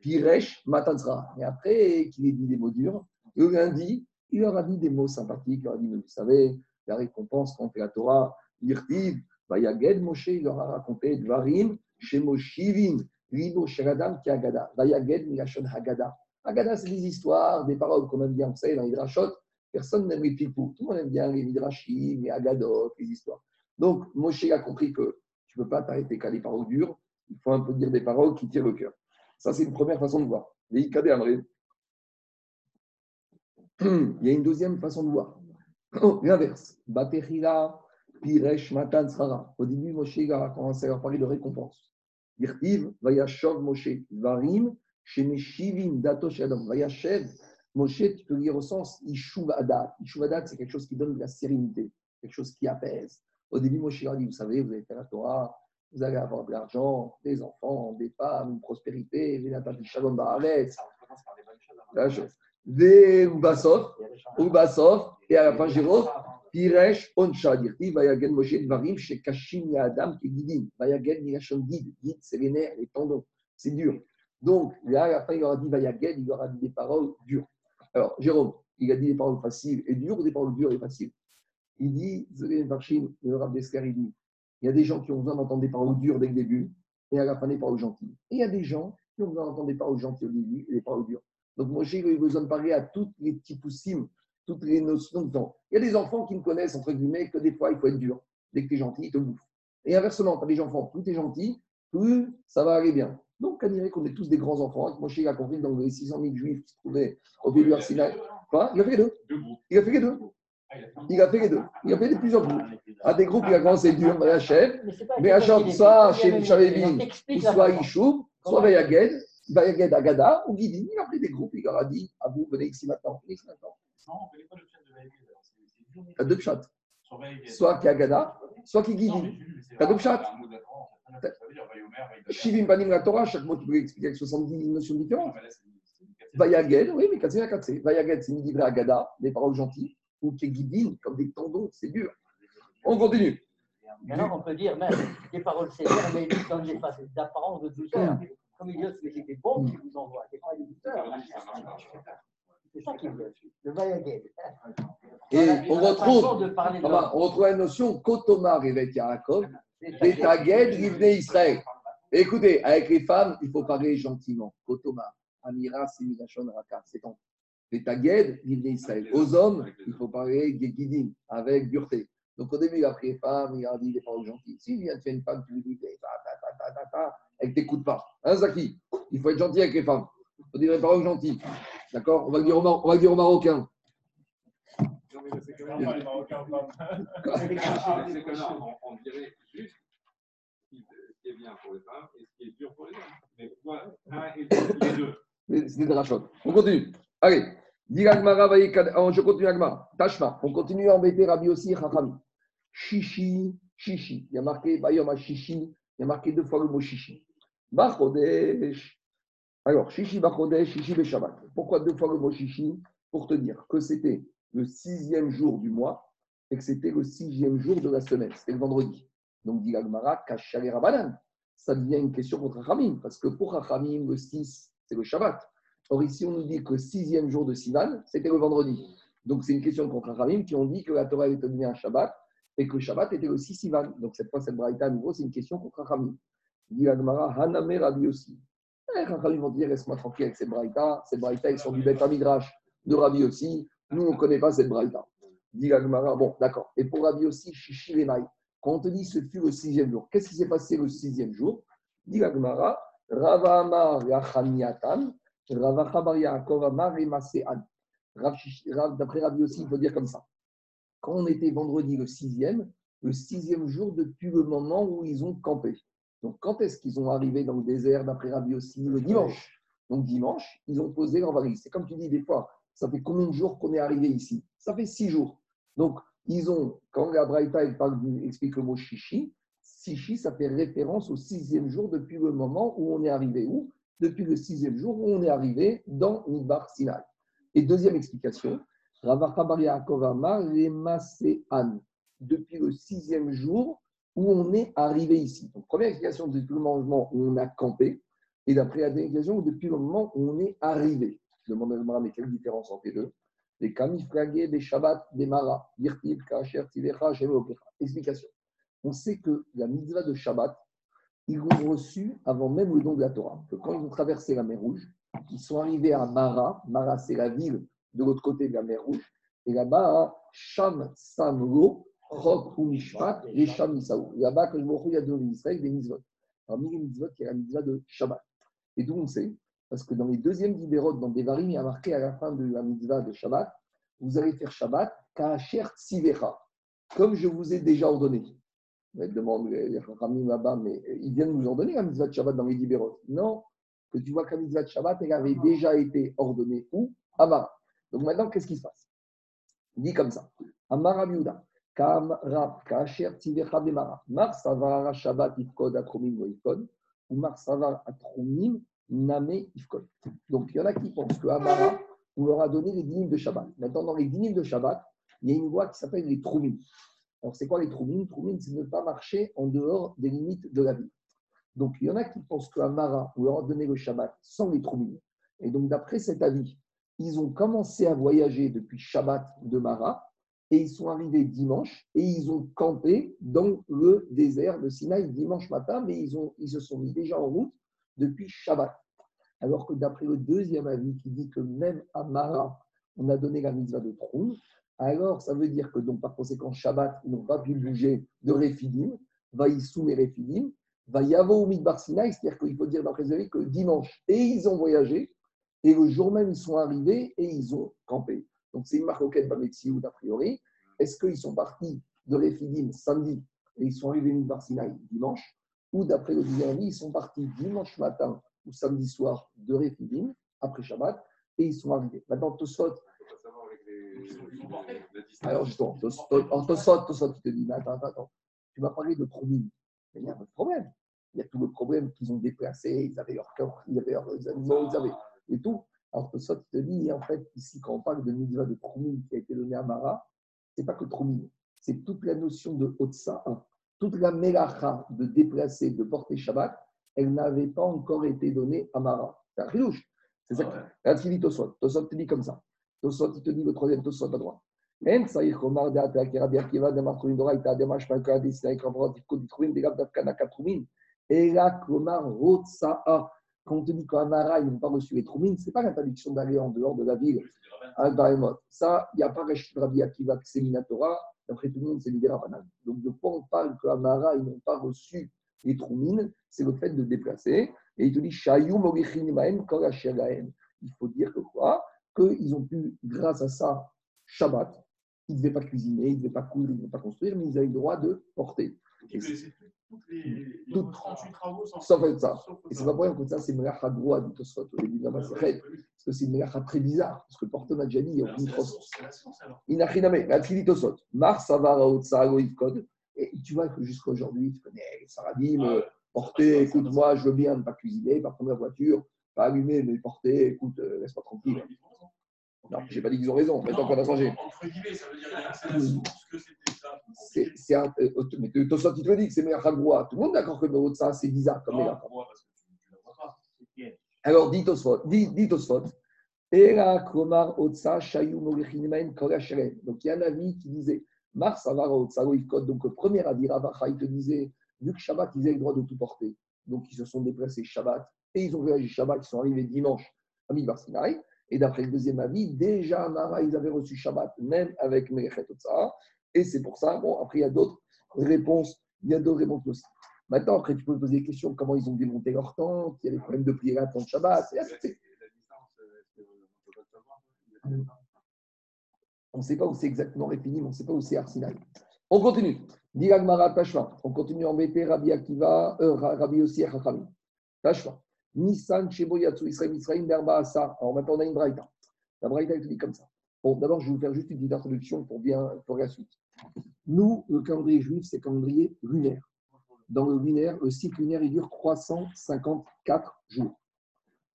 Piresh Matansra. Et après qu'il ait dit des mots durs, le lundi, il leur a dit des mots sympathiques. Il leur a dit, mais vous savez, la récompense quand on fait la Torah, Yirtiv, Vayaged Moshe, il leur a raconté Dvarim, Shemoshivin, Libo Sheradam ki Agada, Vayaged Milashon Hagada. Hagada, c'est des histoires, des paroles qu'on aime bien, vous savez, dans les drachot. Personne n'aime les pipou. Tout le monde aime bien les midrashim, les agadot, les histoires. Donc, Moshe a compris que tu ne peux pas t'arrêter qu'à des paroles dures. Il faut un peu dire des paroles qui tirent le cœur. Ça, c'est une première façon de voir. Il y a une deuxième façon de voir. L'inverse. Baterila, Piresh, Matan, Au début, Moshe a commencé à leur parler de récompense. Yirtiv, Vayashov, Moshe, Varim, Shemeshivim, Dato, Shadam, Vayashev. Moshe, tu peux lire au sens Ishuv Adat. Ishuv Adat, c'est quelque chose qui donne de la sérénité, quelque chose qui apaise. Au début, Moshe a dit Vous savez, vous avez fait la Torah, vous allez avoir de l'argent, des enfants, des femmes, une prospérité, shalom La chose. Des Ubasov, Ubasov, et à la fin, Jérôme, Onsha, Dirti, Vayagen Moshe, Dvarim, chez Kashim, Adam, qui Gidim, Vayagen, Gid, Gid, c'est les nerfs, c'est dur. Donc, là, à il aura dit Vayagen, il aura dit des paroles dures. Alors, Jérôme, il a dit des paroles faciles et dures ou des paroles dures et faciles? Il dit, le il dit, il y a des gens qui ont besoin d'entendre des paroles dures dès le début et à la fin des paroles gentilles. Et il y a des gens qui ont besoin d'entendre des paroles gentilles au début et des paroles dures. Donc, moi, j'ai besoin de parler à toutes les petits poussimes, toutes les notions de temps. Il y a des enfants qui me connaissent, entre guillemets, que des fois, il faut être dur. Dès que tu es gentil, ils te bouffent. Et inversement, tu as des enfants, plus tu es gentil, plus ça va aller bien. Donc, on dirait qu'on est tous des grands enfants. Moshe il a compris dans les 600 000 juifs qui se trouvaient au pays du Arsinaï. Quoi? Il a fait les deux. Il a fait les deux. Il a fait les deux. Il a fait plusieurs groupes. À des groupes, il a commencé dur, mais Hachem. Mais Hachem, soit chez Chavevin, soit Ishoub, soit Vayaged, Vayaged Agada, ou Guidi. Il a pris des groupes, il leur a dit à vous, venez ici maintenant. Venez ici maintenant. Il y a deux chats. Soit qui Agada, soit qui Guidi. Il y a deux chats. Shivim Panim la Torah, chaque mot tu peux expliquer avec 70 notions différentes. Vayaged, oui, mais Katsé Katsé. Vayaged, c'est une livrée Agada, des paroles gentilles ou qui est comme des tendons, c'est dur. On continue. Maintenant, on peut dire même des paroles sévères, mais comme des d'apparence de douceur. Comme il dit, c'est des bombes qui vous envoient, des paroles de douceur. C'est ça qui veut. Le Vayaged. Et on retrouve, on retrouve la notion Kotoma Revet Yaakov, Betaged Rivne Israël. Écoutez, avec les femmes, il faut parler gentiment. Kotoma, Amira, Similachon, Raka, c'est ton les tagued, Israël. Aux hommes, il faut parler guidim, avec dureté. Donc au début, il a pris les femmes, il a dit des paroles gentilles. S'il vient de faire une femme, tu lui dis, ta, ta, ta, ta, ta, elle ne t'écoute pas. Hein, Zaki? Il faut être gentil avec les femmes. Faut dire des paroles gentilles. D'accord? On, va dire on va dire aux Marocains. C'est que là, les Marocains, on dirait juste ce qui est bien pour les femmes et ce qui est dur pour les hommes. Mais voilà, un et les deux. C'est de la On continue. Allez, je continue Agma. Tashma, on continue à embêter Rabbi aussi Chachami. Shishi, Shishi. Il y a marqué Bayoma Shishi, il y a marqué deux fois le mot Shishi. Bachodesh. Alors, Shishi Bachodesh, Shishi Beshabbat. Pourquoi deux fois le mot Shishi Pour te dire que c'était le sixième jour du mois et que c'était le sixième jour de la semaine. C'était le vendredi. Donc, dit Agmara, Kachale Rabanan. Ça devient une question contre Chachamim, parce que pour Chachamim, le 6, c'est le Shabbat. Or, ici, on nous dit que le sixième jour de Sivan, c'était le vendredi. Donc, c'est une question contre Ramim qui ont dit que la Torah était donnée un Shabbat et que le Shabbat était aussi Sivan. Donc, cette fois, cette braïta, à nouveau, c'est une question contre Ramim. Dit Agmara, Haname Rabbi aussi. Les vont dire, laisse-moi tranquille avec cette braïta. Cette braïta, ils sont du Beth Midrash de Rabbi aussi. Nous, on ne connaît pas cette braïta. Dit Agmara, bon, d'accord. Et pour Rabbi aussi, Lemai. Quand on te dit ce fut le sixième jour, qu'est-ce qui s'est passé le sixième jour? Dit Agmara, Rava Amar Yachaniatan. D'après Rabbi aussi, il faut dire comme ça. Quand on était vendredi le sixième, le sixième jour depuis le moment où ils ont campé. Donc, quand est-ce qu'ils ont arrivé dans le désert, d'après Rabbi aussi Le dimanche. Donc, dimanche, ils ont posé leur valise. C'est comme tu dis des fois, ça fait combien de jours qu'on est arrivé ici? Ça fait six jours. Donc, ils ont, quand la Braïta explique le mot chichi, chichi, ça fait référence au sixième jour depuis le moment où on est arrivé. Où? Depuis le sixième jour où on est arrivé dans Midbar Sinai. Et deuxième explication, depuis le sixième jour où on est arrivé ici. Première explication, depuis le moment où on a campé, et d'après la deuxième explication, depuis le moment où on est arrivé. Je demande à mais quelle différence entre les deux? Les kamifragé, des Shabbat, des Mara, Yirtiv, Kacher, Tivecha, Explication. On sait que la mitzvah de Shabbat, ils l'ont reçu avant même le don de la Torah. Que quand ils ont traversé la mer Rouge, ils sont arrivés à Mara. Mara, c'est la ville de l'autre côté de la mer Rouge. Et là-bas, Sham Samlo, Chok ou Mishpat, et Sham Isaou. Là-bas, quand il y a deux Israël, des mitzvot. Parmi les mitzvot, il y a la mitzvah de Shabbat. Et d'où on sait? Parce que dans les deuxièmes libéraux, dans Devarim, il y a marqué à la fin de la mitzvah de Shabbat, vous allez faire Shabbat, Kacher Tzivecha, comme je vous ai déjà ordonné. Elle demande les Ramim là-bas, mais ils viennent nous ordonner la mitzvah de Shabbat dans les libéraux. Non, que tu vois que la mitzvah de Shabbat, elle avait déjà été ordonnée où? Amara. Donc maintenant, qu'est-ce qui se passe? Il dit comme ça Amara Biuda, Kam Shabbat. Donc il y en a qui pensent que Amara, on leur a donné les dynimes de Shabbat. Maintenant, dans les dynimes de Shabbat, il y a une voie qui s'appelle les Troumim. Alors, c'est quoi les troumines Troumines, c'est ne pas marcher en dehors des limites de la vie. Donc, il y en a qui pensent qu'à Mara, on leur a donné le Shabbat sans les troumines. Et donc, d'après cet avis, ils ont commencé à voyager depuis Shabbat de Mara et ils sont arrivés dimanche et ils ont campé dans le désert de Sinaï dimanche matin, mais ils, ont, ils se sont mis déjà en route depuis Shabbat. Alors que d'après le deuxième avis qui dit que même à Mara, on a donné la mitzvah de Troum, alors ça veut dire que donc par conséquent Shabbat, ils n'ont pas pu bouger de Réphidim, va y soumettre Fidim, va y avoir au Midbar c'est-à-dire qu'il faut dire dans les que dimanche, et ils ont voyagé, et le jour même, ils sont arrivés et ils ont campé. Donc c'est une marquette ou a priori. Est-ce qu'ils sont partis de Refidim samedi et ils sont arrivés à Midbar dimanche Ou d'après le avis, ils sont partis dimanche matin ou samedi soir de Refidim, après Shabbat, et ils sont arrivés. Maintenant, Tosot. Alors justement, Tosot, Tosot, tu te dis, mais attends, attends. Tu m'as parlé de Promin. Mais il y a un problème. Il y a tout le problème qu'ils ont déplacé, ils avaient leur corps, ils avaient leurs animaux, ils avaient et tout. Alors Tosot te dit, en fait, ici, quand on parle de mitzvah de Promin qui a été donné à Mara, ce n'est pas que Promin, c'est toute la notion de Otsa, toute la mélacha de déplacer, de porter Shabbat, elle n'avait pas encore été donnée à Mara. C'est un. C'est ça. Ce qu'il dit Tosot. Tosot te dit comme ça. Tosot, il te dit le troisième Tosot à droite. Et là, komar rotsa'a. Quand on te dit qu'Amara, ils n'ont pas reçu les troumines, ce n'est pas l'interdiction d'aller en dehors de la ville à Bahémot. Ça, il n'y a pas Reshut Rabbi Akiva, c'est Minatora. D'après tout le monde, c'est Rabbanan. Donc, de quoi on parle qu'Amara, ils n'ont pas reçu les troumines C'est le fait de déplacer. Et il te dit, Il faut dire que quoi? Qu'ils ont pu, grâce à ça, Shabbat, ils ne devaient pas cuisiner, ils ne devaient pas coudre, ils ne devaient pas construire, mais ils avaient le droit de porter. Et toutes les, 38 travaux sans Sauf ça. Et c'est pas pour rien que ça, c'est une melacha droit du Tosfot au début de la Parce que c'est une melacha très bizarre. Parce que Porto a déjà dit, il n'y a aucune croissance. Inachiname, la Trili Tosfot. Mar Savara. Et tu vois que jusqu'à aujourd'hui, tu connais les Saradim, porter, écoute-moi, je veux bien ne pas cuisiner, pas prendre la voiture, pas allumer, mais porter, écoute, euh, laisse-moi tranquille. Non, j'ai pas dit qu'ils ont raison, mais tant qu'on a changé. Entre guillemets, ça veut dire que c'est la source que c'était ça. C'est un. Euh, mais tu te dis que c'est meilleur. Tout le monde est d'accord que le ça, c'est bizarre comme meilleur Alors, dit Tosfot, dit Tosfot, Era Kromar Otsa. Donc, il y a un avis qui disait, Mars Savara Otsa Loïkot. Donc, le premier avis, Ravacha, il te disait, vu que Shabbat, ils avaient le droit de tout porter. Donc, ils se sont déplacés Shabbat et ils ont voyagé Shabbat, ils sont arrivés dimanche à Midbar Sinai. Et d'après le deuxième avis, déjà Mara, ils avaient reçu Shabbat, même avec Melechet Otsa. Et c'est pour ça, bon, après, il y a d'autres réponses, il y a d'autres réponses aussi. Maintenant, après, tu peux poser des questions comment ils ont démonté leur tente, il y a des problèmes de prière à temps de Shabbat. On ne sait pas où c'est exactement Réfini, on ne sait pas où c'est Arsinaï. On continue. Diragmara Tashva. On continue à embêter Rabbi Akiva, euh, Rabbi Yossi Chachamim. Nissan, Sheboyatsu, Israël, Israël, Berba, Asa. Alors maintenant, on a une braïta. La braïta, elle te dit comme ça. Bon, d'abord, je vais vous faire juste une petite introduction pour bien pour la suite. Nous, le calendrier juif, c'est le calendrier lunaire. Dans le lunaire, le cycle lunaire, il dure 354 jours.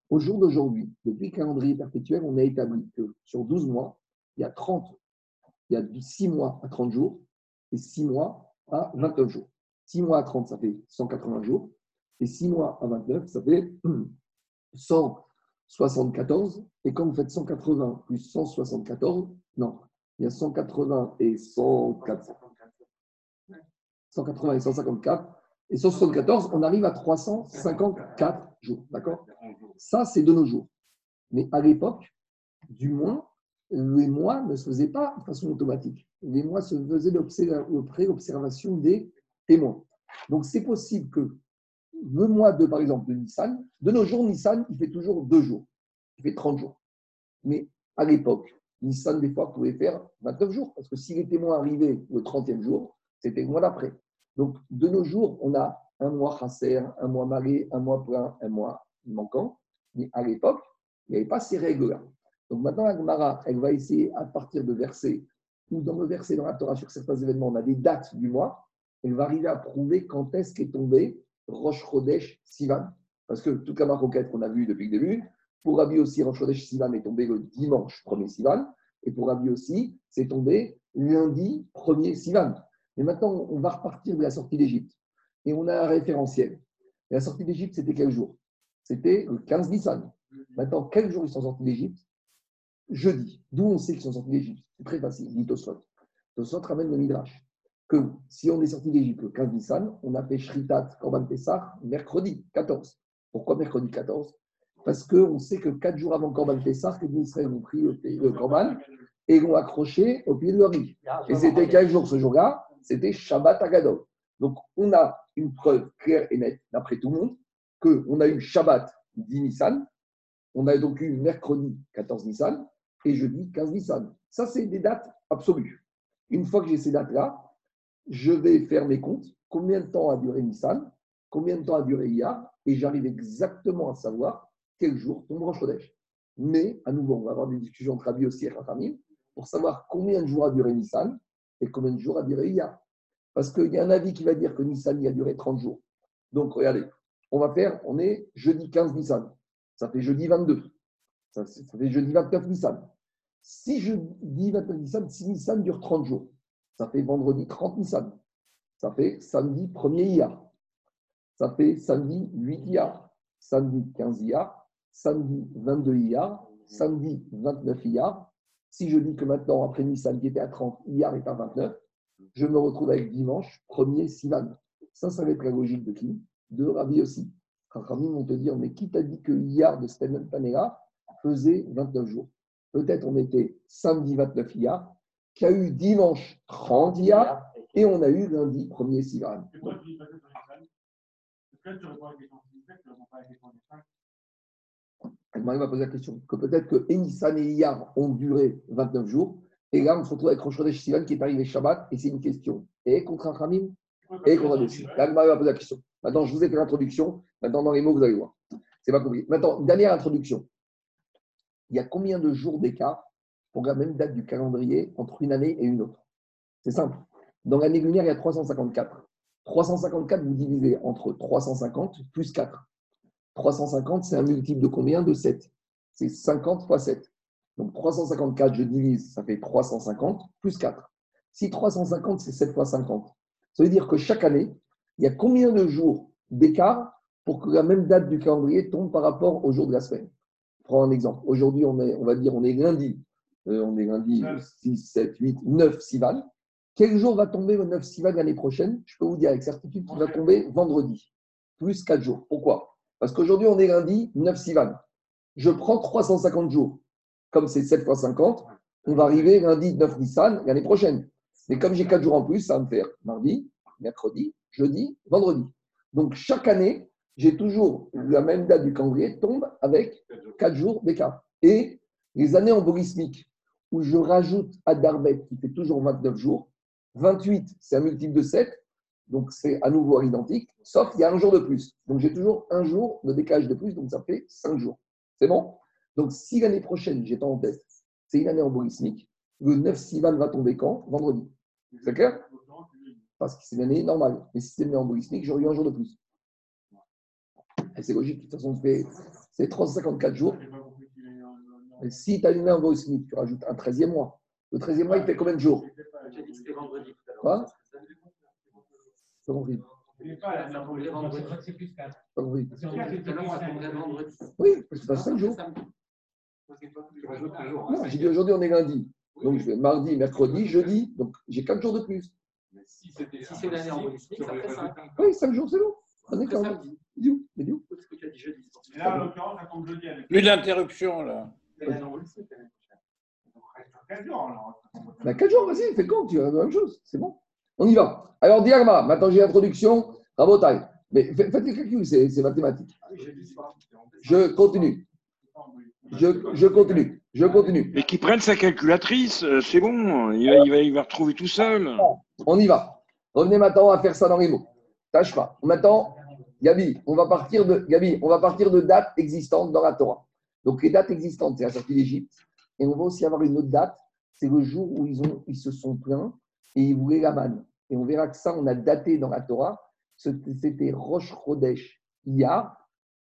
Au jour d'aujourd'hui, depuis le calendrier perpétuel, on a établi que sur 12 mois, il y a 30, il y a 6 mois à 30 jours et 6 mois à 29 jours. 6 mois à 30, ça fait 180 jours. Et 6 mois à 29, ça fait 174. Et quand vous faites 180 plus 174, non, il y a 180 et 104. 180 et 154. Et 174, on arrive à 354 jours. D'accord? Ça, c'est de nos jours. Mais à l'époque, du moins, les mois ne se faisaient pas de façon automatique. Les mois se faisaient après l'observation des témoins. Donc, c'est possible que le mois de, par exemple, de Nissan, de nos jours, Nissan, il fait toujours deux jours. Il fait 30 jours. Mais à l'époque, Nissan, des fois, pouvait faire 29 jours. Parce que si les témoins arrivaient le 30e jour, c'était le mois d'après. Donc, de nos jours, on a un mois chasser, un mois maré, un mois plein, un mois manquant. Mais à l'époque, il n'y avait pas ces règles-là. Donc maintenant, la elle va essayer, à partir de versets, ou dans le verset dans la Torah sur certains événements, on a des dates du mois, elle va arriver à prouver quand est-ce qu'est tombé Rosh Chodesh Sivan. Parce que toute la maroquette qu'on a vue depuis le début, pour Rabbi aussi, Rosh Chodesh Sivan est tombé le dimanche 1er Sivan, et pour Rabbi aussi, c'est tombé lundi 1er Sivan. Mais maintenant, on va repartir de la sortie d'Égypte. Et on a un référentiel. la sortie d'Égypte, c'était quel jour? C'était le 15 Nissan. Maintenant, quel jour ils sont sortis d'Égypte? Jeudi. D'où on sait qu'ils sont sortis d'Égypte? C'est très facile, dit Tosfot. Tosfot ramène le Midrash que si on est sorti d'Égypte le 15 Nissan, on a fait Shritat Korban Pessah mercredi 14. Pourquoi mercredi 14 Parce qu'on sait que 4 jours avant Korban Pessah, les Israël ont pris le, Korban et l'ont accroché au pied de leur riz. Et c'était quel jour ce jour-là C'était Shabbat Agadol. Donc, on a une preuve claire et nette, d'après tout le monde, qu'on a eu Shabbat 10 Nissan, on a donc eu mercredi 14 Nissan et jeudi 15 Nissan. Ça, c'est des dates absolues. Une fois que j'ai ces dates-là, je vais faire mes comptes. Combien de temps a duré Nissan? Combien de temps a duré Iyar Et j'arrive exactement à savoir quel jour tombe Rosh Chodesh. Mais, à nouveau, on va avoir des discussions entre Rabbi aussi et Rachamim pour savoir combien de jours a duré Nissan et combien de jours a duré Iyar. Parce qu'il y a un avis qui va dire que Nissan a duré 30 jours. Donc, regardez, on va faire, on est jeudi 15 Nissan. Ça fait jeudi 22. Ça, fait jeudi 29 Nissan. Si jeudi 29 Nissan, si Nissan dure 30 jours, ça fait vendredi 30 Nissan. Ça fait samedi 1er Iyar. Ça fait samedi 8 Iyar. Samedi 15 Iyar. Samedi 22 Iyar. Samedi 29 Iyar. Si je dis que maintenant, après Nissan qui était à 30, Iyar est à 29, je me retrouve avec dimanche 1er Sivan. Ça, ça va être la logique de qui? De Rabbi aussi. Rabbi vont te dire, mais qui t'a dit que Iyar de même année-là faisait 29 jours? Peut-être on était samedi 29 Iyar, qu'il y a eu dimanche 30 Iyar, et on a eu lundi 1er Sivan. Elle m'a posé la question que peut-être que Enissan et Iyar ont duré 29 jours, et là on se retrouve avec Rosh Sivan qui est arrivé Shabbat, et c'est une question. Et contre un Khamim? Et contre un dessus. Elle m'a posé la question. Maintenant, je vous ai fait l'introduction. Maintenant, dans les mots, vous allez voir. C'est pas compliqué. Maintenant, dernière introduction. Il y a combien de jours d'écart pour la même date du calendrier entre une année et une autre C'est simple. Dans l'année lunaire, il y a 354. 354, vous divisez entre 350 plus 4. 350, c'est un multiple de combien? De 7. C'est 50 fois 7. Donc 354, je divise, ça fait 350 plus 4. Si 350, c'est 7 fois 50, ça veut dire que chaque année, il y a combien de jours d'écart pour que la même date du calendrier tombe par rapport au jour de la semaine? Prends un exemple. Aujourd'hui, on, on va dire on est lundi. Euh, on est lundi 6, 7, 8, 9 Sivan. Quel jour va tomber le 9 Sivan l'année prochaine? Je peux vous dire avec certitude qu'il va tomber vendredi, plus 4 jours. Pourquoi? Parce qu'aujourd'hui, on est lundi 9 Sivan. Je prends 350 jours. Comme c'est 7 fois 50, on va arriver lundi 9 Nissan l'année prochaine. Mais comme j'ai 4 jours en plus, ça va me faire mardi, mercredi, jeudi, vendredi. Donc chaque année, j'ai toujours la même date du calendrier tombe avec 4 jours d'écart. Et les années embolismiques où je rajoute à Darbet qui fait toujours 29 jours, 28 c'est un multiple de 7, donc c'est à nouveau identique, sauf qu'il y a un jour de plus. Donc j'ai toujours un jour de décalage de plus, donc ça fait 5 jours. C'est bon? Donc si l'année prochaine, j'ai en test, c'est une année embolismique, le 9 Sivan va tomber quand? Vendredi. C'est parce que c'est une année normale. Mais si c'est une année embolismique, j'aurais eu un jour de plus. c'est logique, de toute façon, c'est 354 jours. Et si tu as une année embolismique, tu rajoutes un 13e mois. Le 13e mois, il fait combien de jours Quoi Pas compris. Pas compris. Oui, parce que tu as 5 jours. Non, j'ai dit aujourd'hui, on est lundi. Donc, je vais mardi, mercredi, jeudi. Donc, j'ai 4 jours de plus. Si c'est l'année en ça fait 5. Oui, 5 jours, c'est long. On est quand même. Mais où Mais où Parce que tu as dit jeudi. Et là, en l'occurrence, ça tombe jeudi. Plus d'interruption, là. En 4 jours, alors. 4 jours, vas-y, fais compte, tu as la même chose. C'est bon. On y va. Alors, Diagma, maintenant j'ai l'introduction. Rabotaille. Mais faites les calculs, c'est mathématique. Je continue. Je, je, continue. Je continue. Mais qu'il prenne sa calculatrice, euh, c'est bon. Il va, il, va, il va retrouver tout seul. On y va. Revenez maintenant à faire ça dans les mots. Tâche pas. Maintenant, Gabi, on va partir de, Gabi, on va partir de dates existantes dans la Torah. Donc, les dates existantes, c'est la sortie d'Égypte. Et on va aussi avoir une autre date, c'est le jour où ils, se sont plaints et ils voulaient la manne. Et on verra que ça, on a daté dans la Torah. C'était Rosh Chodesh Iyar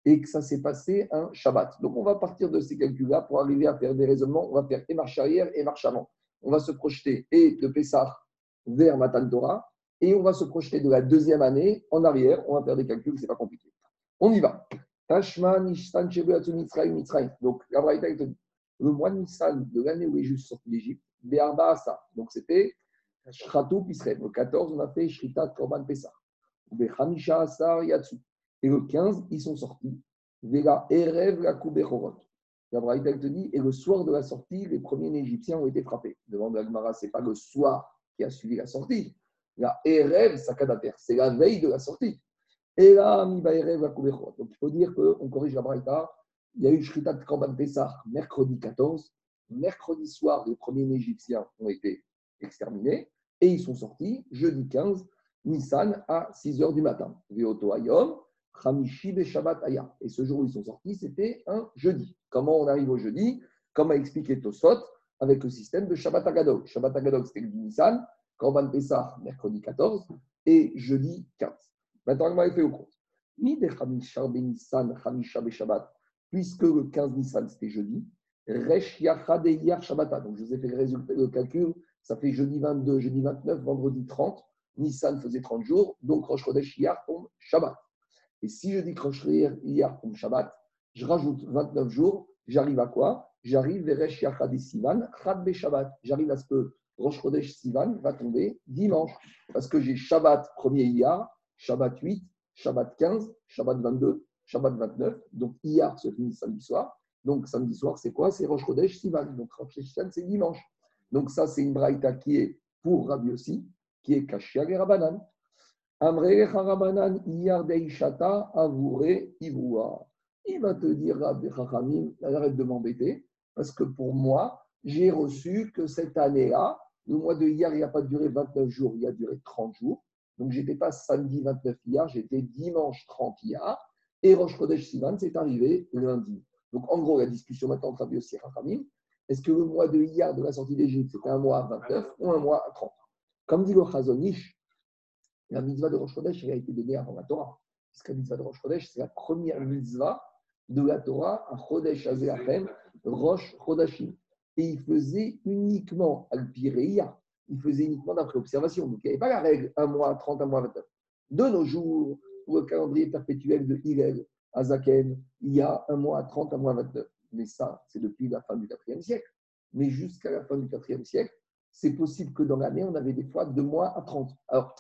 et que ça s'est passé un Shabbat. Donc, on va partir de ces calculs-là pour arriver à faire des raisonnements. On va faire et marche arrière et marche avant. On va se projeter et de Pessah vers Matan Torah et on va se projeter de la deuxième année en arrière. On va faire des calculs, c'est pas compliqué. On y va. Donc, la Braïta, te dit le mois de Nissan de l'année où est juste sorti d'Égypte, ça. Donc, c'était Shratou Pisrem. Le 14, on a fait Shrita Korban Pesach. Bechamisha Asar Yatsu. Et le 15, ils sont sortis. Vega Erev la La Braïta te dit, et le soir de la sortie, les premiers Égyptiens ont été frappés. Devant Agmara, ce n'est pas le soir qui a suivi la sortie. La Erev Sakadater, c'est la veille de la sortie. Et là, mi Donc il faut dire qu'on corrige la Braïta. Il y a eu Shritat Kamban Pessah mercredi 14. Mercredi soir, les premiers Égyptiens ont été exterminés et ils sont sortis jeudi 15, Nissan, à 6 h du matin. Et ce jour où ils sont sortis, c'était un jeudi. Comment on arrive au jeudi? Comme a expliqué Tosot, avec le système de Shabbat Agadog. Shabbat Agadog, c'était le Nissan, Korban Pessah, mercredi 14, et jeudi 15. Maintenant, va fait au compte. Hamisha Shabbat, puisque le 15 Nissan, c'était jeudi, Resh Shabbata. Donc, je vous ai fait le, le calcul, ça fait jeudi 22, jeudi 29, vendredi 30. Nissan faisait 30 jours, donc Rosh Chodesh Yar tombe Shabbat. Et si je dis que Rosh Yar tombe Shabbat, je rajoute 29 jours, j'arrive à quoi? J'arrive vers Yachad Sivan, Chad Shabbat. J'arrive à ce que Rosh Chodesh Sivan va tomber dimanche. Parce que j'ai Shabbat premier Iyar, Shabbat 8, Shabbat 15, Shabbat 22, Shabbat 29. Donc Iyar se finit samedi soir. Donc samedi soir, c'est quoi? C'est Rosh Chodesh Sivan. Donc Rosh Chodesh c'est dimanche. Donc ça, c'est une braïta qui est pour Rabbi aussi, qui est Kashia et Rabanan. Amre Rabanan Iyar Deishata Avure Ivua. Il va te dire, Rabbi Chachamim, arrête de m'embêter, parce que pour moi, j'ai reçu que cette année-là, le mois de hier, il n'a pas duré 29 jours, il a duré 30 jours. Donc, je n'étais pas samedi 29 hier, j'étais dimanche 30 hier. Et Rosh Chodesh Sivan, c'est arrivé lundi. Donc, en gros, la discussion maintenant entre Rabbi et est-ce que le mois de hier de la sortie d'Égypte, c'était un mois à 29 ou un mois à 30 Comme dit le Chazonish, la mitzvah de Rosh Chodesh, elle a été donnée avant la Torah. Parce que la mitzvah de Rosh Chodesh, c'est la première mitzvah de la Torah, à Chodesh Azéachem, Rosh Chodashim. Et il faisait uniquement Al-Pireia, il faisait uniquement d'après observation. Donc il n'y avait pas la règle un mois 30, un mois 29. De nos jours, pour le calendrier perpétuel de Hillel, Azaken, il y a un mois 30, un mois 29. Mais ça, c'est depuis la fin du IVe siècle. Mais jusqu'à la fin du IVe siècle, c'est possible que dans l'année, on avait des fois deux mois à 30. Alors,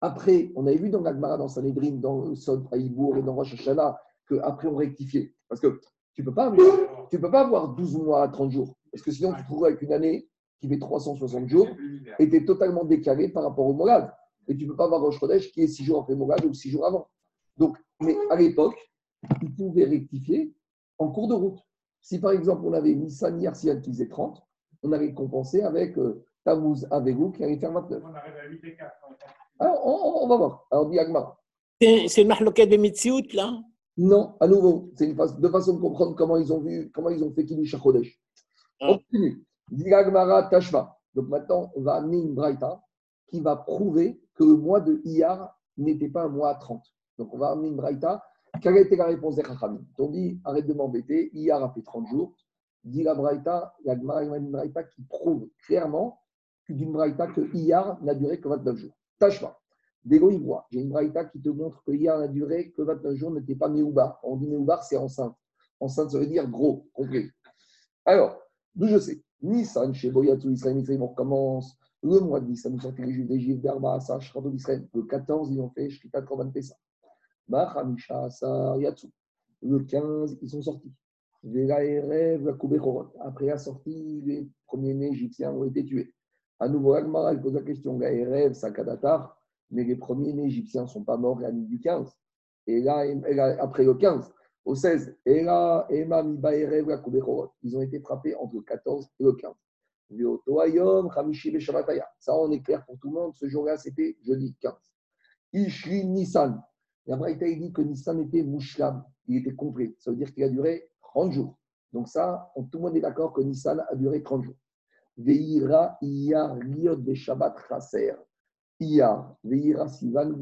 après, on avait vu dans l'Agmara, dans Sanhedrin, dans Sod Païbour et dans Rosh Hashanah, qu'après on rectifiait. Parce que tu ne peux, pas avoir, tu peux pas avoir 12 mois à 30 jours. Parce que sinon, tu te trouverais avec une année qui fait 360 jours es totalement décalé par rapport au Morad. Et tu ne peux pas avoir Rosh Chodesh qui est 6 jours après Morad ou 6 jours avant. Donc, mais à l'époque, ils pouvaient rectifier en cours de route. Si par exemple, on avait Nissan Yarsian qui faisait 30, on avait compensé avec euh, Tammuz Avegu qui allait faire 29. On arrive à 8 et 4. Alors, on, va voir. Alors, Diagma. C'est le mahloket de Mitsiout, là? Non, à nouveau, c'est une façon, de façon de comprendre comment ils ont vu, comment ils ont fait Kiddush Chodesh. Ah. On continue. Tashva. Donc maintenant, on va amener une braïta qui va prouver que le mois de Iyar n'était pas un mois à 30. Donc on va amener une braïta. Quelle a été la réponse des Chachamim? On dit arrête de m'embêter, Iyar a fait 30 jours. Dit la braïta, la une braïta qui prouve clairement d'une braïta que Iyar n'a duré que 29 jours. Tashva. Dégo J'ai une braïta qui te montre que hier a duré que 29 jours n'était pas Méoubar. On dit Méoubar, c'est enceinte. Enceinte, ça veut dire gros, complet. Alors, d'où je sais? Nissan, chez Boyatou, Israël, Israël, on recommence. Le mois de Nissan, nous sortons les Juifs d'Égypte, d'Arba, Shrato d'Israël. Le 14, ils ont fait Shkita Korban Pesa. Hamisha, Sa, Yatsu. Le 15, ils sont sortis. Après la sortie, les premiers-nés égyptiens ont été tués. À nouveau, Agmara, il pose la question Gaërev, Sakadatar mais les premiers Égyptiens ne sont pas morts la nuit du 15. Et là, après le 15, au 16, et là, ils ont été frappés entre le 14 et le 15. Ça, on est clair pour tout le monde. Ce jour-là, c'était jeudi 15. Ishri Nissan. La Braïta dit que Nissan était mouchlam. Il était complet. Ça veut dire qu'il a duré 30 jours. Donc, ça, tout le monde est d'accord que Nissan a duré 30 jours. Veira Iyar de Shabbat Chaser. Iyar, Sivan,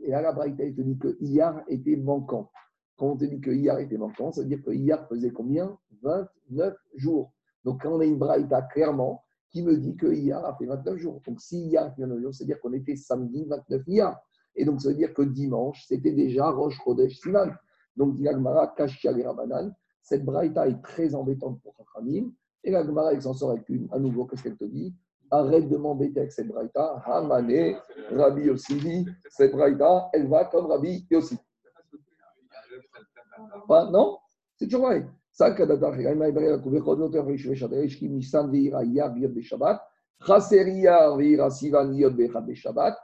Et là, la Braïta, te dit que Iyar était manquant. Quand on te dit que Iyar était manquant, ça veut dire que Iyar faisait combien? 29 jours. Donc, quand on a une Braïta clairement qui me dit que Iyar a fait 29 jours. Donc, si Iyar a fait 29 jours, ça veut dire qu'on était samedi 29 Iyar. Et donc, ça veut dire que dimanche, c'était déjà Rosh Chodesh Sivan. Donc, dit Gmara, Kashia Rabanan. Cette Braïta est très embêtante pour Chachamim. Et la Gemara, elle s'en sort avec une, à nouveau, qu'est-ce qu'elle te dit? Arrête de m'embêter avec cette braïta. Hamane, Rabbi Yossi dit, cette braïta, elle va comme Rabbi Yossi. Ah, non C'est toujours Shabbat,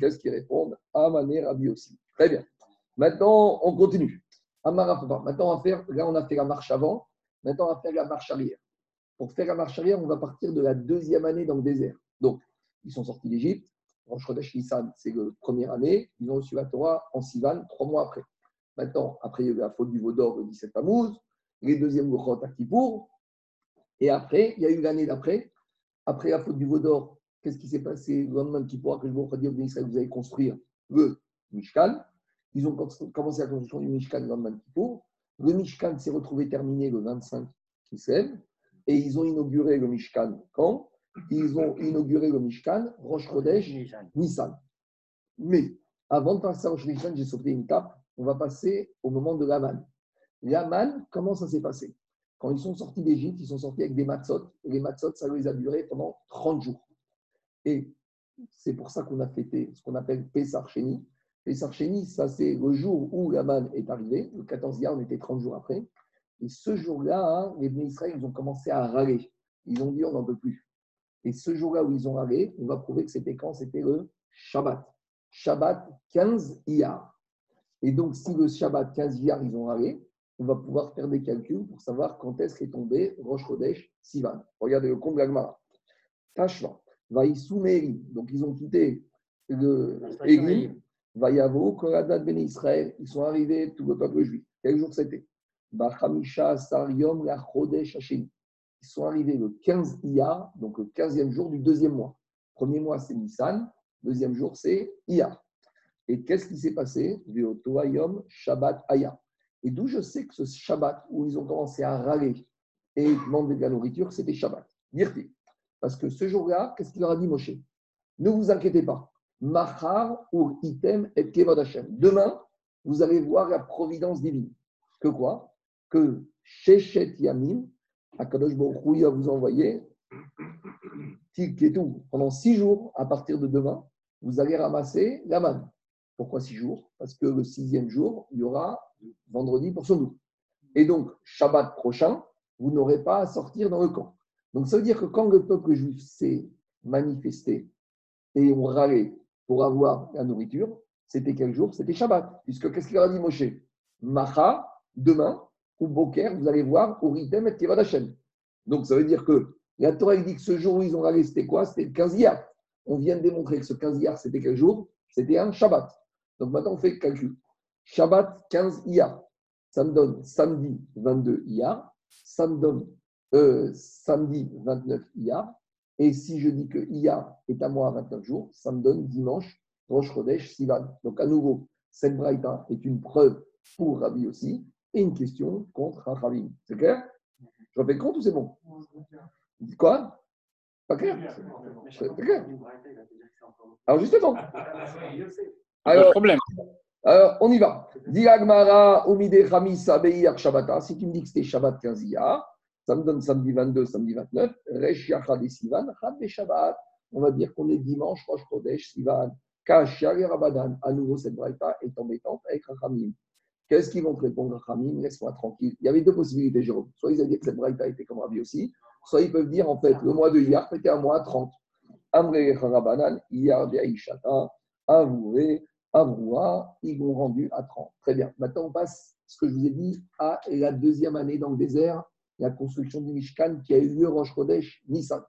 Qu'est-ce qu'ils répondent Amane Rabbi aussi. Très bien. Maintenant, on continue. Maintenant, on va faire, là, on a fait la marche avant. Maintenant, on va faire la marche arrière. Pour faire la marche arrière, on va partir de la deuxième année dans le désert. Donc, ils sont sortis d'Égypte. Rosh Nissan, c'est la première année. Ils ont reçu la Torah en Sivan, trois mois après. Maintenant, après, il y a eu la faute du veau d'or le 17 Tammuz, les deuxièmes Luchot à Kippour. Et après, il y a eu l'année d'après. Après la faute du veau d'or, qu'est-ce qui s'est passé? Le lendemain de Kippour Après veau dit Israël, vous allez construire le Mishkan. Ils ont commencé la construction du Mishkan le lendemain de Kippour. Le Mishkan s'est retrouvé terminé le 25 Kislev. Et ils ont inauguré le Mishkan quand? Ils ont inauguré le Mishkan, Rosh Chodesh, Nissan. Mais avant de passer à Rosh Nissan, j'ai sauté une tape. On va passer au moment de l'Aman. L'Aman, comment ça s'est passé? Quand ils sont sortis d'Égypte, ils sont sortis avec des matzot. Les matzot, ça les a duré pendant 30 jours. Et c'est pour ça qu'on a fêté ce qu'on appelle. Pessar Sheni, ça c'est le jour où l'Aman est arrivé. Le 14 juin, on était 30 jours après. Et ce jour-là, les Israël, ils ont commencé à râler. Ils ont dit on n'en peut plus. Et ce jour-là où ils ont râlé, on va prouver que c'était quand? C'était le Shabbat. Shabbat 15 Iyar. Et donc, si le Shabbat 15 Iyar, ils ont râlé, on va pouvoir faire des calculs pour savoir quand est-ce qu'est tombé Rosh Chodesh Sivan. Regardez le compte d'Agmara. Tashva, Vaïsoumeri. Donc, ils ont quitté le Eglim. Vaïavo, Koradat Ben Israël. Ils sont arrivés, tout le peuple juif. Quel jour c'était? Ils sont arrivés le 15 Iyar, donc le 15e jour du deuxième mois. Premier mois, c'est Nissan. Deuxième jour, c'est Iyar. Et qu'est-ce qui s'est passé Shabbat Aya? Et d'où je sais que ce Shabbat où ils ont commencé à râler et demander de la nourriture, c'était Shabbat. Parce que ce jour-là, qu'est-ce qu'il leur a dit Moshe? Ne vous inquiétez pas. Machar ou item et kevod Demain, vous allez voir la providence divine. Que quoi? Que Shechet Yamim, Akadosh Baruch vous envoyer tout. Pendant six jours, à partir de demain, vous allez ramasser la manne. Pourquoi six jours? Parce que le sixième jour, il y aura vendredi pour son doux. Et donc, Shabbat prochain, vous n'aurez pas à sortir dans le camp. Donc, ça veut dire que quand le peuple juif s'est manifesté et ont râlé pour avoir la nourriture, c'était quel jour? C'était Shabbat. Puisque qu'est-ce qu'il a dit Moshe? Macha, demain, ou Boker, vous allez voir, Uritem et Kevad Donc ça veut dire que la Torah dit que ce jour où ils ont râlé, c'était quoi? C'était le 15 Iyar. On vient de démontrer que ce 15 Iyar, c'était quel jour? C'était un Shabbat. Donc maintenant, on fait le calcul. Shabbat 15 Iyar. Ça me donne samedi 22 Iyar. Ça me donne euh, samedi 29 Iyar. Et si je dis que Iyar est à moi à 29 jours, ça me donne dimanche Rosh Chodesh Sivan. Donc à nouveau, cette braïta est une preuve pour Rabbi aussi et une question contre Rachamim. C'est clair? Je refais le compte ou c'est bon? Quoi? Pas clair? C'est clair Alors justement. Alors, problème. Alors, on y va. Diagmara, Omide Khamisa, Beir, Shabbata. Si tu me dis que c'était Shabbat 15 ça me donne samedi 22, samedi 29. Resh Yachad et Sivan, Chad et Shabbat. On va dire qu'on est dimanche, Rosh Chodesh, Sivan. Kashia et Rabadan. À nouveau, cette braïta est embêtante avec Rachamim. Qu'est-ce qu'ils vont te répondre, Khamim Laisse-moi tranquille. Il y avait deux possibilités, Jérôme. Soit ils avaient dit que cette braïta était comme Rabbi aussi, soit ils peuvent dire en fait, le mois de Iyar, c'était un mois 30. Amre Kharabanan, Iyar Aishata, Avoué, Avroua, ils vont rendu à 30. Très bien. Maintenant, on passe, ce que je vous ai dit, à la deuxième année dans le désert, la construction du Mishkan qui a eu lieu Rosh Chodesh, Nissan.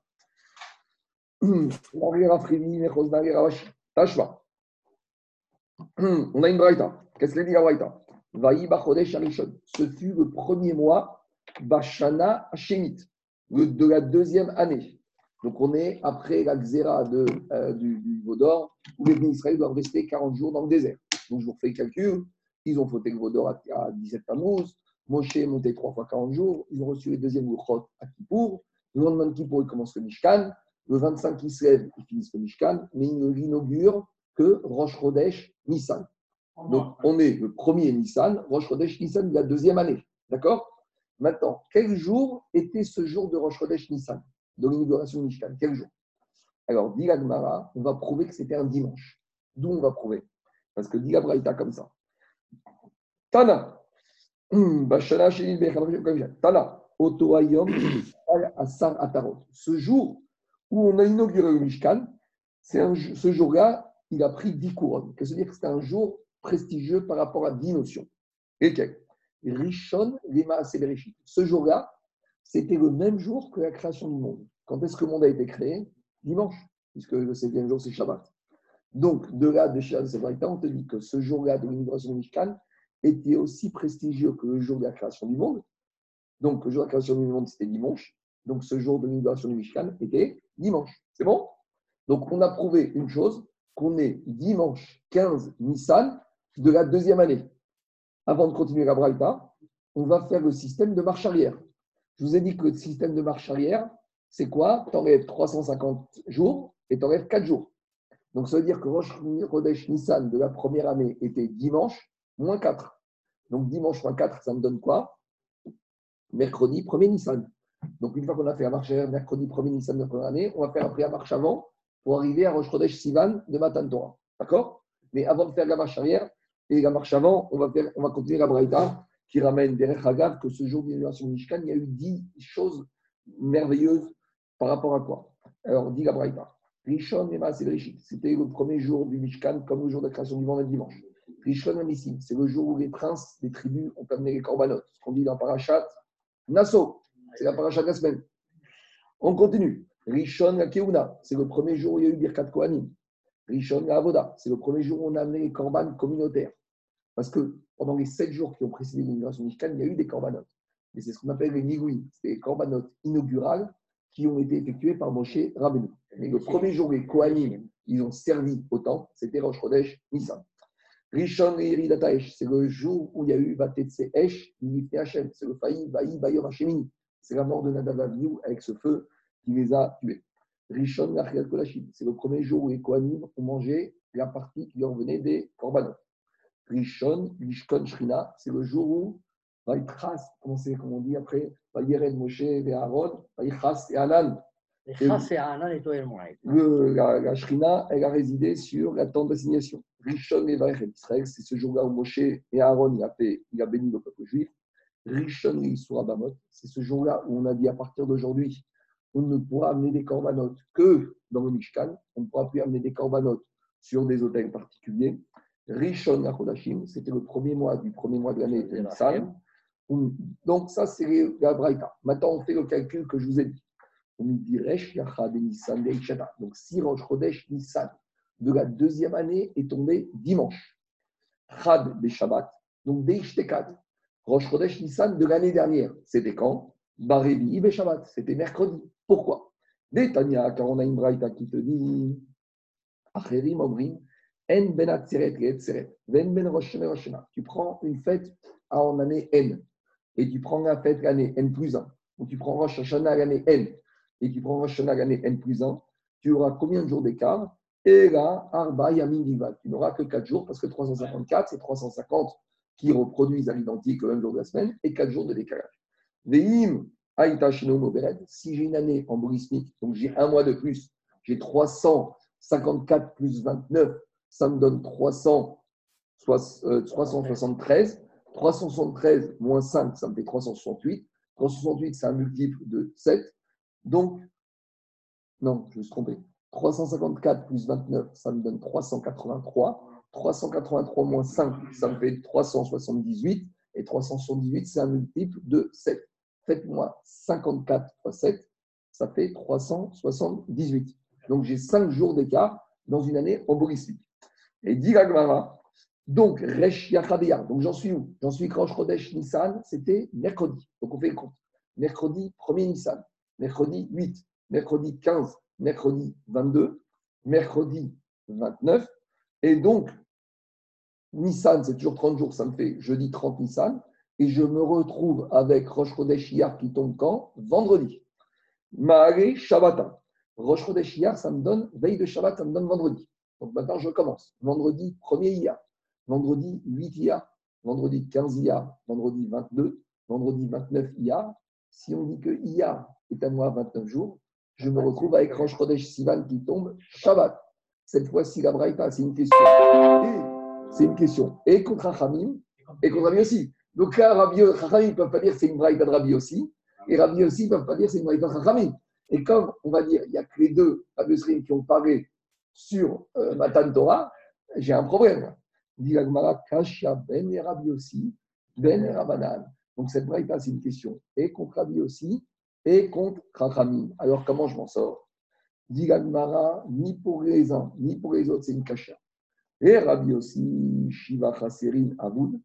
On a une braïta. Qu'est-ce qu'elle dit la braïta? Ce fut le premier mois, Bashana Hashemit, de la deuxième année. Donc on est après la xéra de, euh, du, du Vaudor, où les Israël doivent rester 40 jours dans le désert. Donc je vous refais le calcul. Ils ont fauté le Vaudor à, 17 Tammuz. Moshe est monté 3 fois 40 jours. Ils ont reçu le deuxième Luchot à Kippour. Le lendemain de Kippour, ils commencent le Mishkan. Le 25, ils se lèvent, ils finissent le Mishkan. Mais ils ne l'inaugurent que Rosh Chodesh Nissan. Donc, on est le premier Nissan, Rosh Chodesh Nissan de la deuxième année. D'accord? Maintenant, quel jour était ce jour de Rosh Chodesh Nissan, de l'inauguration de Mishkan Quel jour? Alors, dit on va prouver que c'était un dimanche. D'où on va prouver? Parce que dit la comme ça. Tana, Tana, Otoayom, à Sar Atarot. Ce jour où on a inauguré le Mishkan, un, ce jour-là, il a pris 10 couronnes. Qu'est-ce que dire que c'était un jour prestigieux par rapport à 10 notions. Et Rishon Lema Ce jour-là, c'était le même jour que la création du monde. Quand est-ce que le monde a été créé? Dimanche, puisque le septième jour, c'est Shabbat. Donc, de là, de Shabbat, on te dit que ce jour-là de l'inauguration du Mishkan était aussi prestigieux que le jour de la création du monde. Donc, le jour de la création du monde, c'était dimanche. Donc, ce jour de l'inauguration du Mishkan était dimanche. C'est bon? Donc, on a prouvé une chose, qu'on est dimanche 15 Nissan de la deuxième année. Avant de continuer la Braïta, on va faire le système de marche arrière. Je vous ai dit que le système de marche arrière, c'est quoi? Tu enlèves 350 jours et tu enlèves 4 jours. Donc, ça veut dire que Rosh Chodesh Nissan de la première année était dimanche, moins 4. Donc, dimanche moins 4, ça me donne quoi? Mercredi, 1er Nissan. Donc, une fois qu'on a fait la marche arrière, mercredi, 1er Nissan de la première année, on va faire après la marche avant pour arriver à Rosh Chodesh Sivan de Matan Torah. D'accord? Mais avant de faire la marche arrière et la marche avant, on va, faire, on va continuer la Braïta qui ramène derrière Hagav que ce jour d'inauguration Mishkan, il y a eu dix choses merveilleuses par rapport à quoi? Alors, dit la Braïta. Rishon et c'était le premier jour du Mishkan, comme le jour de la création du monde dimanche. Rishon Amissim, c'est le jour où les princes des tribus ont amené les corbanotes, ce qu'on dit dans Parashat Nassau, c'est la Parashat de la semaine. On continue. Rishon la Keuna, c'est le premier jour où il y a eu Birkat Kohanim. Rishon la Avoda, c'est le premier jour où on a amené les korbanes communautaires. Parce que pendant les sept jours qui ont précédé l'immigration Mishkan, il y a eu des corbanotes. Et c'est ce qu'on appelle les nigouïs. C'est les corbanotes inaugurales qui ont été effectuées par Moshe Rabbeinu. Mais le premier jour, les Kohanim, ils ont servi au temple, c'était Rosh Chodesh Nissan. Rishon et c'est le jour où il y a eu Vatetse Esh, Hashem. C'est le failli Vaï Bayom Hashemini. C'est la mort de Nadav avec ce feu qui les a tués. Rishon Kolashim, c'est le premier jour où les Kohanim ont mangé la partie qui leur venait des korbanot. Rishon, Lishkon Shrina, c'est le jour où Vaïtras, comment c'est, comment on dit après, Vaïren Moshe et Aaron, Vaïtras et Anan. Et Anan et toi la, la Shrina, elle a résidé sur la tente d'assignation. Rishon et Vaïren Israël, c'est ce jour-là où Moshe et Aaron il a, fait, il a béni le peuple juif. Rishon et Abamot, c'est ce jour-là où on a dit à partir d'aujourd'hui, on ne pourra amener des corbanotes que dans le Mishkan. On ne pourra plus amener des corbanotes sur des hôtels particuliers. Rishon Yachodashim, c'était le premier mois du premier mois de l'année de Nissan. Donc, ça, c'est la Braïta. Maintenant, on fait le calcul que je vous ai dit. On dit Resh Yachad Nissan Donc, si Rosh Chodesh Nissan de la deuxième année est tombé dimanche. Chad des Shabbat, donc Rosh Chodesh Nissan de l'année dernière, c'était quand? Barébi Shabbat, c'était mercredi. Pourquoi? Détania, car on a une braïta qui te dit Acherim Omrim, En Ben Ven Ben Tu prends une fête en année N, et tu prends la fête l'année N plus 1, ou tu prends Rosh Hashanah l'année N, et tu prends Rosh Hashanah l'année N plus 1, tu auras combien de jours d'écart? Et là, Arba Yamin Tu n'auras que 4 jours, parce que 354, c'est 350 qui reproduisent à l'identique le même jour de la semaine, et 4 jours de décalage. Veim si j'ai une année en borismique, donc j'ai un mois de plus, j'ai 354 plus 29, ça me donne 300, 373. 373 moins 5, ça me fait 368. 368, c'est un multiple de 7. Donc, non, je me suis trompé. 354 plus 29, ça me donne 383. 383 moins 5, ça me fait 378. Et 378, c'est un multiple de 7 faites-moi 54 fois 7, ça fait 378. Donc j'ai 5 jours d'écart dans une année en Et dit Gagmara, donc Resh donc j'en suis où? J'en suis Rosh Chodesh Nissan, c'était mercredi. Donc on fait le compte. Mercredi 1er Nissan, mercredi 8, mercredi 15, mercredi 22, mercredi 29. Et donc, Nissan, c'est toujours 30 jours, ça me fait jeudi 30 Nissan et je me retrouve avec Rosh Chodesh Iyar qui tombe quand? Vendredi. Maale Shabbatin. Rosh Chodesh Iyar, ça me donne, veille de Shabbat, ça me donne vendredi. Donc maintenant, je commence. Vendredi 1er Iyar, vendredi 8 Iyar, vendredi 15 Iyar, vendredi 22, vendredi 29 Iyar. Si on dit que Iyar est à moi 29 jours, je me retrouve avec Rosh Chodesh Sivan qui tombe Shabbat. Cette fois-ci, la Braïta, c'est une question. C'est une question. Et contre Hamim, et contre Rabbi aussi. Donc là, Rabbi, ne peuvent pas dire que c'est une braïta de Rabbi aussi. Et Rabbi aussi ne peuvent pas dire c'est une Braïta Chachamim. Et comme on va dire, il n'y a que les deux Rabbi qui ont parlé sur euh, Matan Torah, j'ai un problème. Dit Kasha Ben Rabbi aussi, Ben Rabanan. Donc cette Braïta, c'est une question et contre Rabbi aussi et contre Chachamim. Alors comment je m'en sors? Dit ni pour les uns, ni pour les autres, c'est une Kasha. Et Rabbi aussi, Shiva Chaserin Avoud,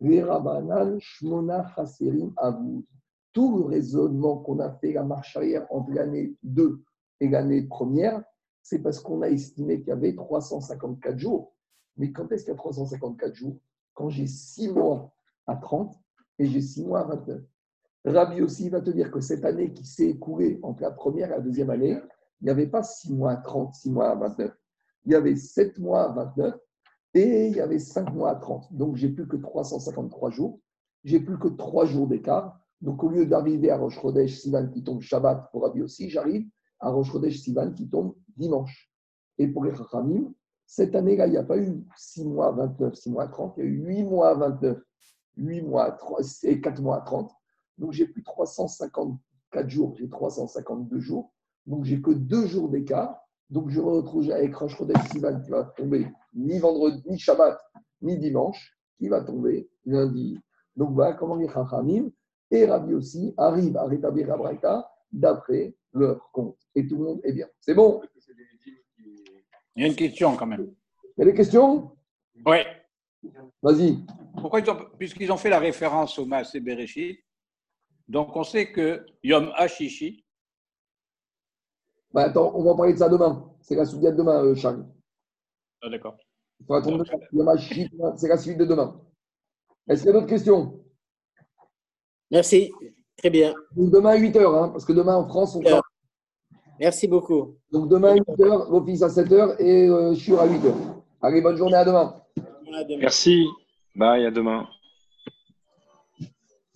et Rabbanan Shmona Chaserin Avoud. Tout le raisonnement qu'on a fait, la marche arrière entre l'année 2 et l'année première, c'est parce qu'on a estimé qu'il y avait 354 jours. Mais quand est-ce qu'il y a 354 jours? Quand j'ai 6 mois à 30 et j'ai 6 mois à 29. Rabbi aussi va te dire que cette année qui s'est écoulée entre la première et la deuxième année, il n'y avait pas 6 mois à 30, 6 mois à 29. Il y avait 7 mois à 29 et il y avait 5 mois à 30. Donc, j'ai plus que 353 jours. J'ai plus que 3 jours d'écart. Donc, au lieu d'arriver à Rosh Chodesh Sivan qui tombe Shabbat pour Rabbi aussi, j'arrive à Rosh Chodesh Sivan qui tombe dimanche. Et pour les Chachamim, cette année-là, il n'y a pas eu 6 mois à 29, 6 mois à 30, il y a eu 8 mois à 29, 8 mois à 3, et 4 mois à 30. Donc, j'ai plus 354 jours, j'ai 352 jours. Donc, j'ai que 2 jours d'écart. Donc, je me retrouve avec Rosh Chodesh Sivan qui va tomber ni vendredi, ni Shabbat, ni dimanche, qui va tomber lundi. Donc, voilà comment les Chachamim et Rabbi aussi arrivent à rétablir la Braïta d'après leur compte. Et tout le monde est bien. C'est bon Il y a une question quand même. Il y a des questions? Oui. Vas-y. Pourquoi ils ont, puisqu'ils ont fait la référence au Maasé Bereshit, donc on sait que Yom Hashishi. Bah attends, on va en parler de ça demain. C'est la suite de demain, euh, Charles. Ah, d'accord. C'est la suite de demain. Est-ce qu'il y a d'autres questions? Merci. Très bien. Donc demain à 8h, hein, parce que demain en France, on travaille. Merci beaucoup. Donc demain à 8h, l'office à 7h et euh, je suis à 8h. Allez, bonne journée, à demain. Merci. Bye, à demain.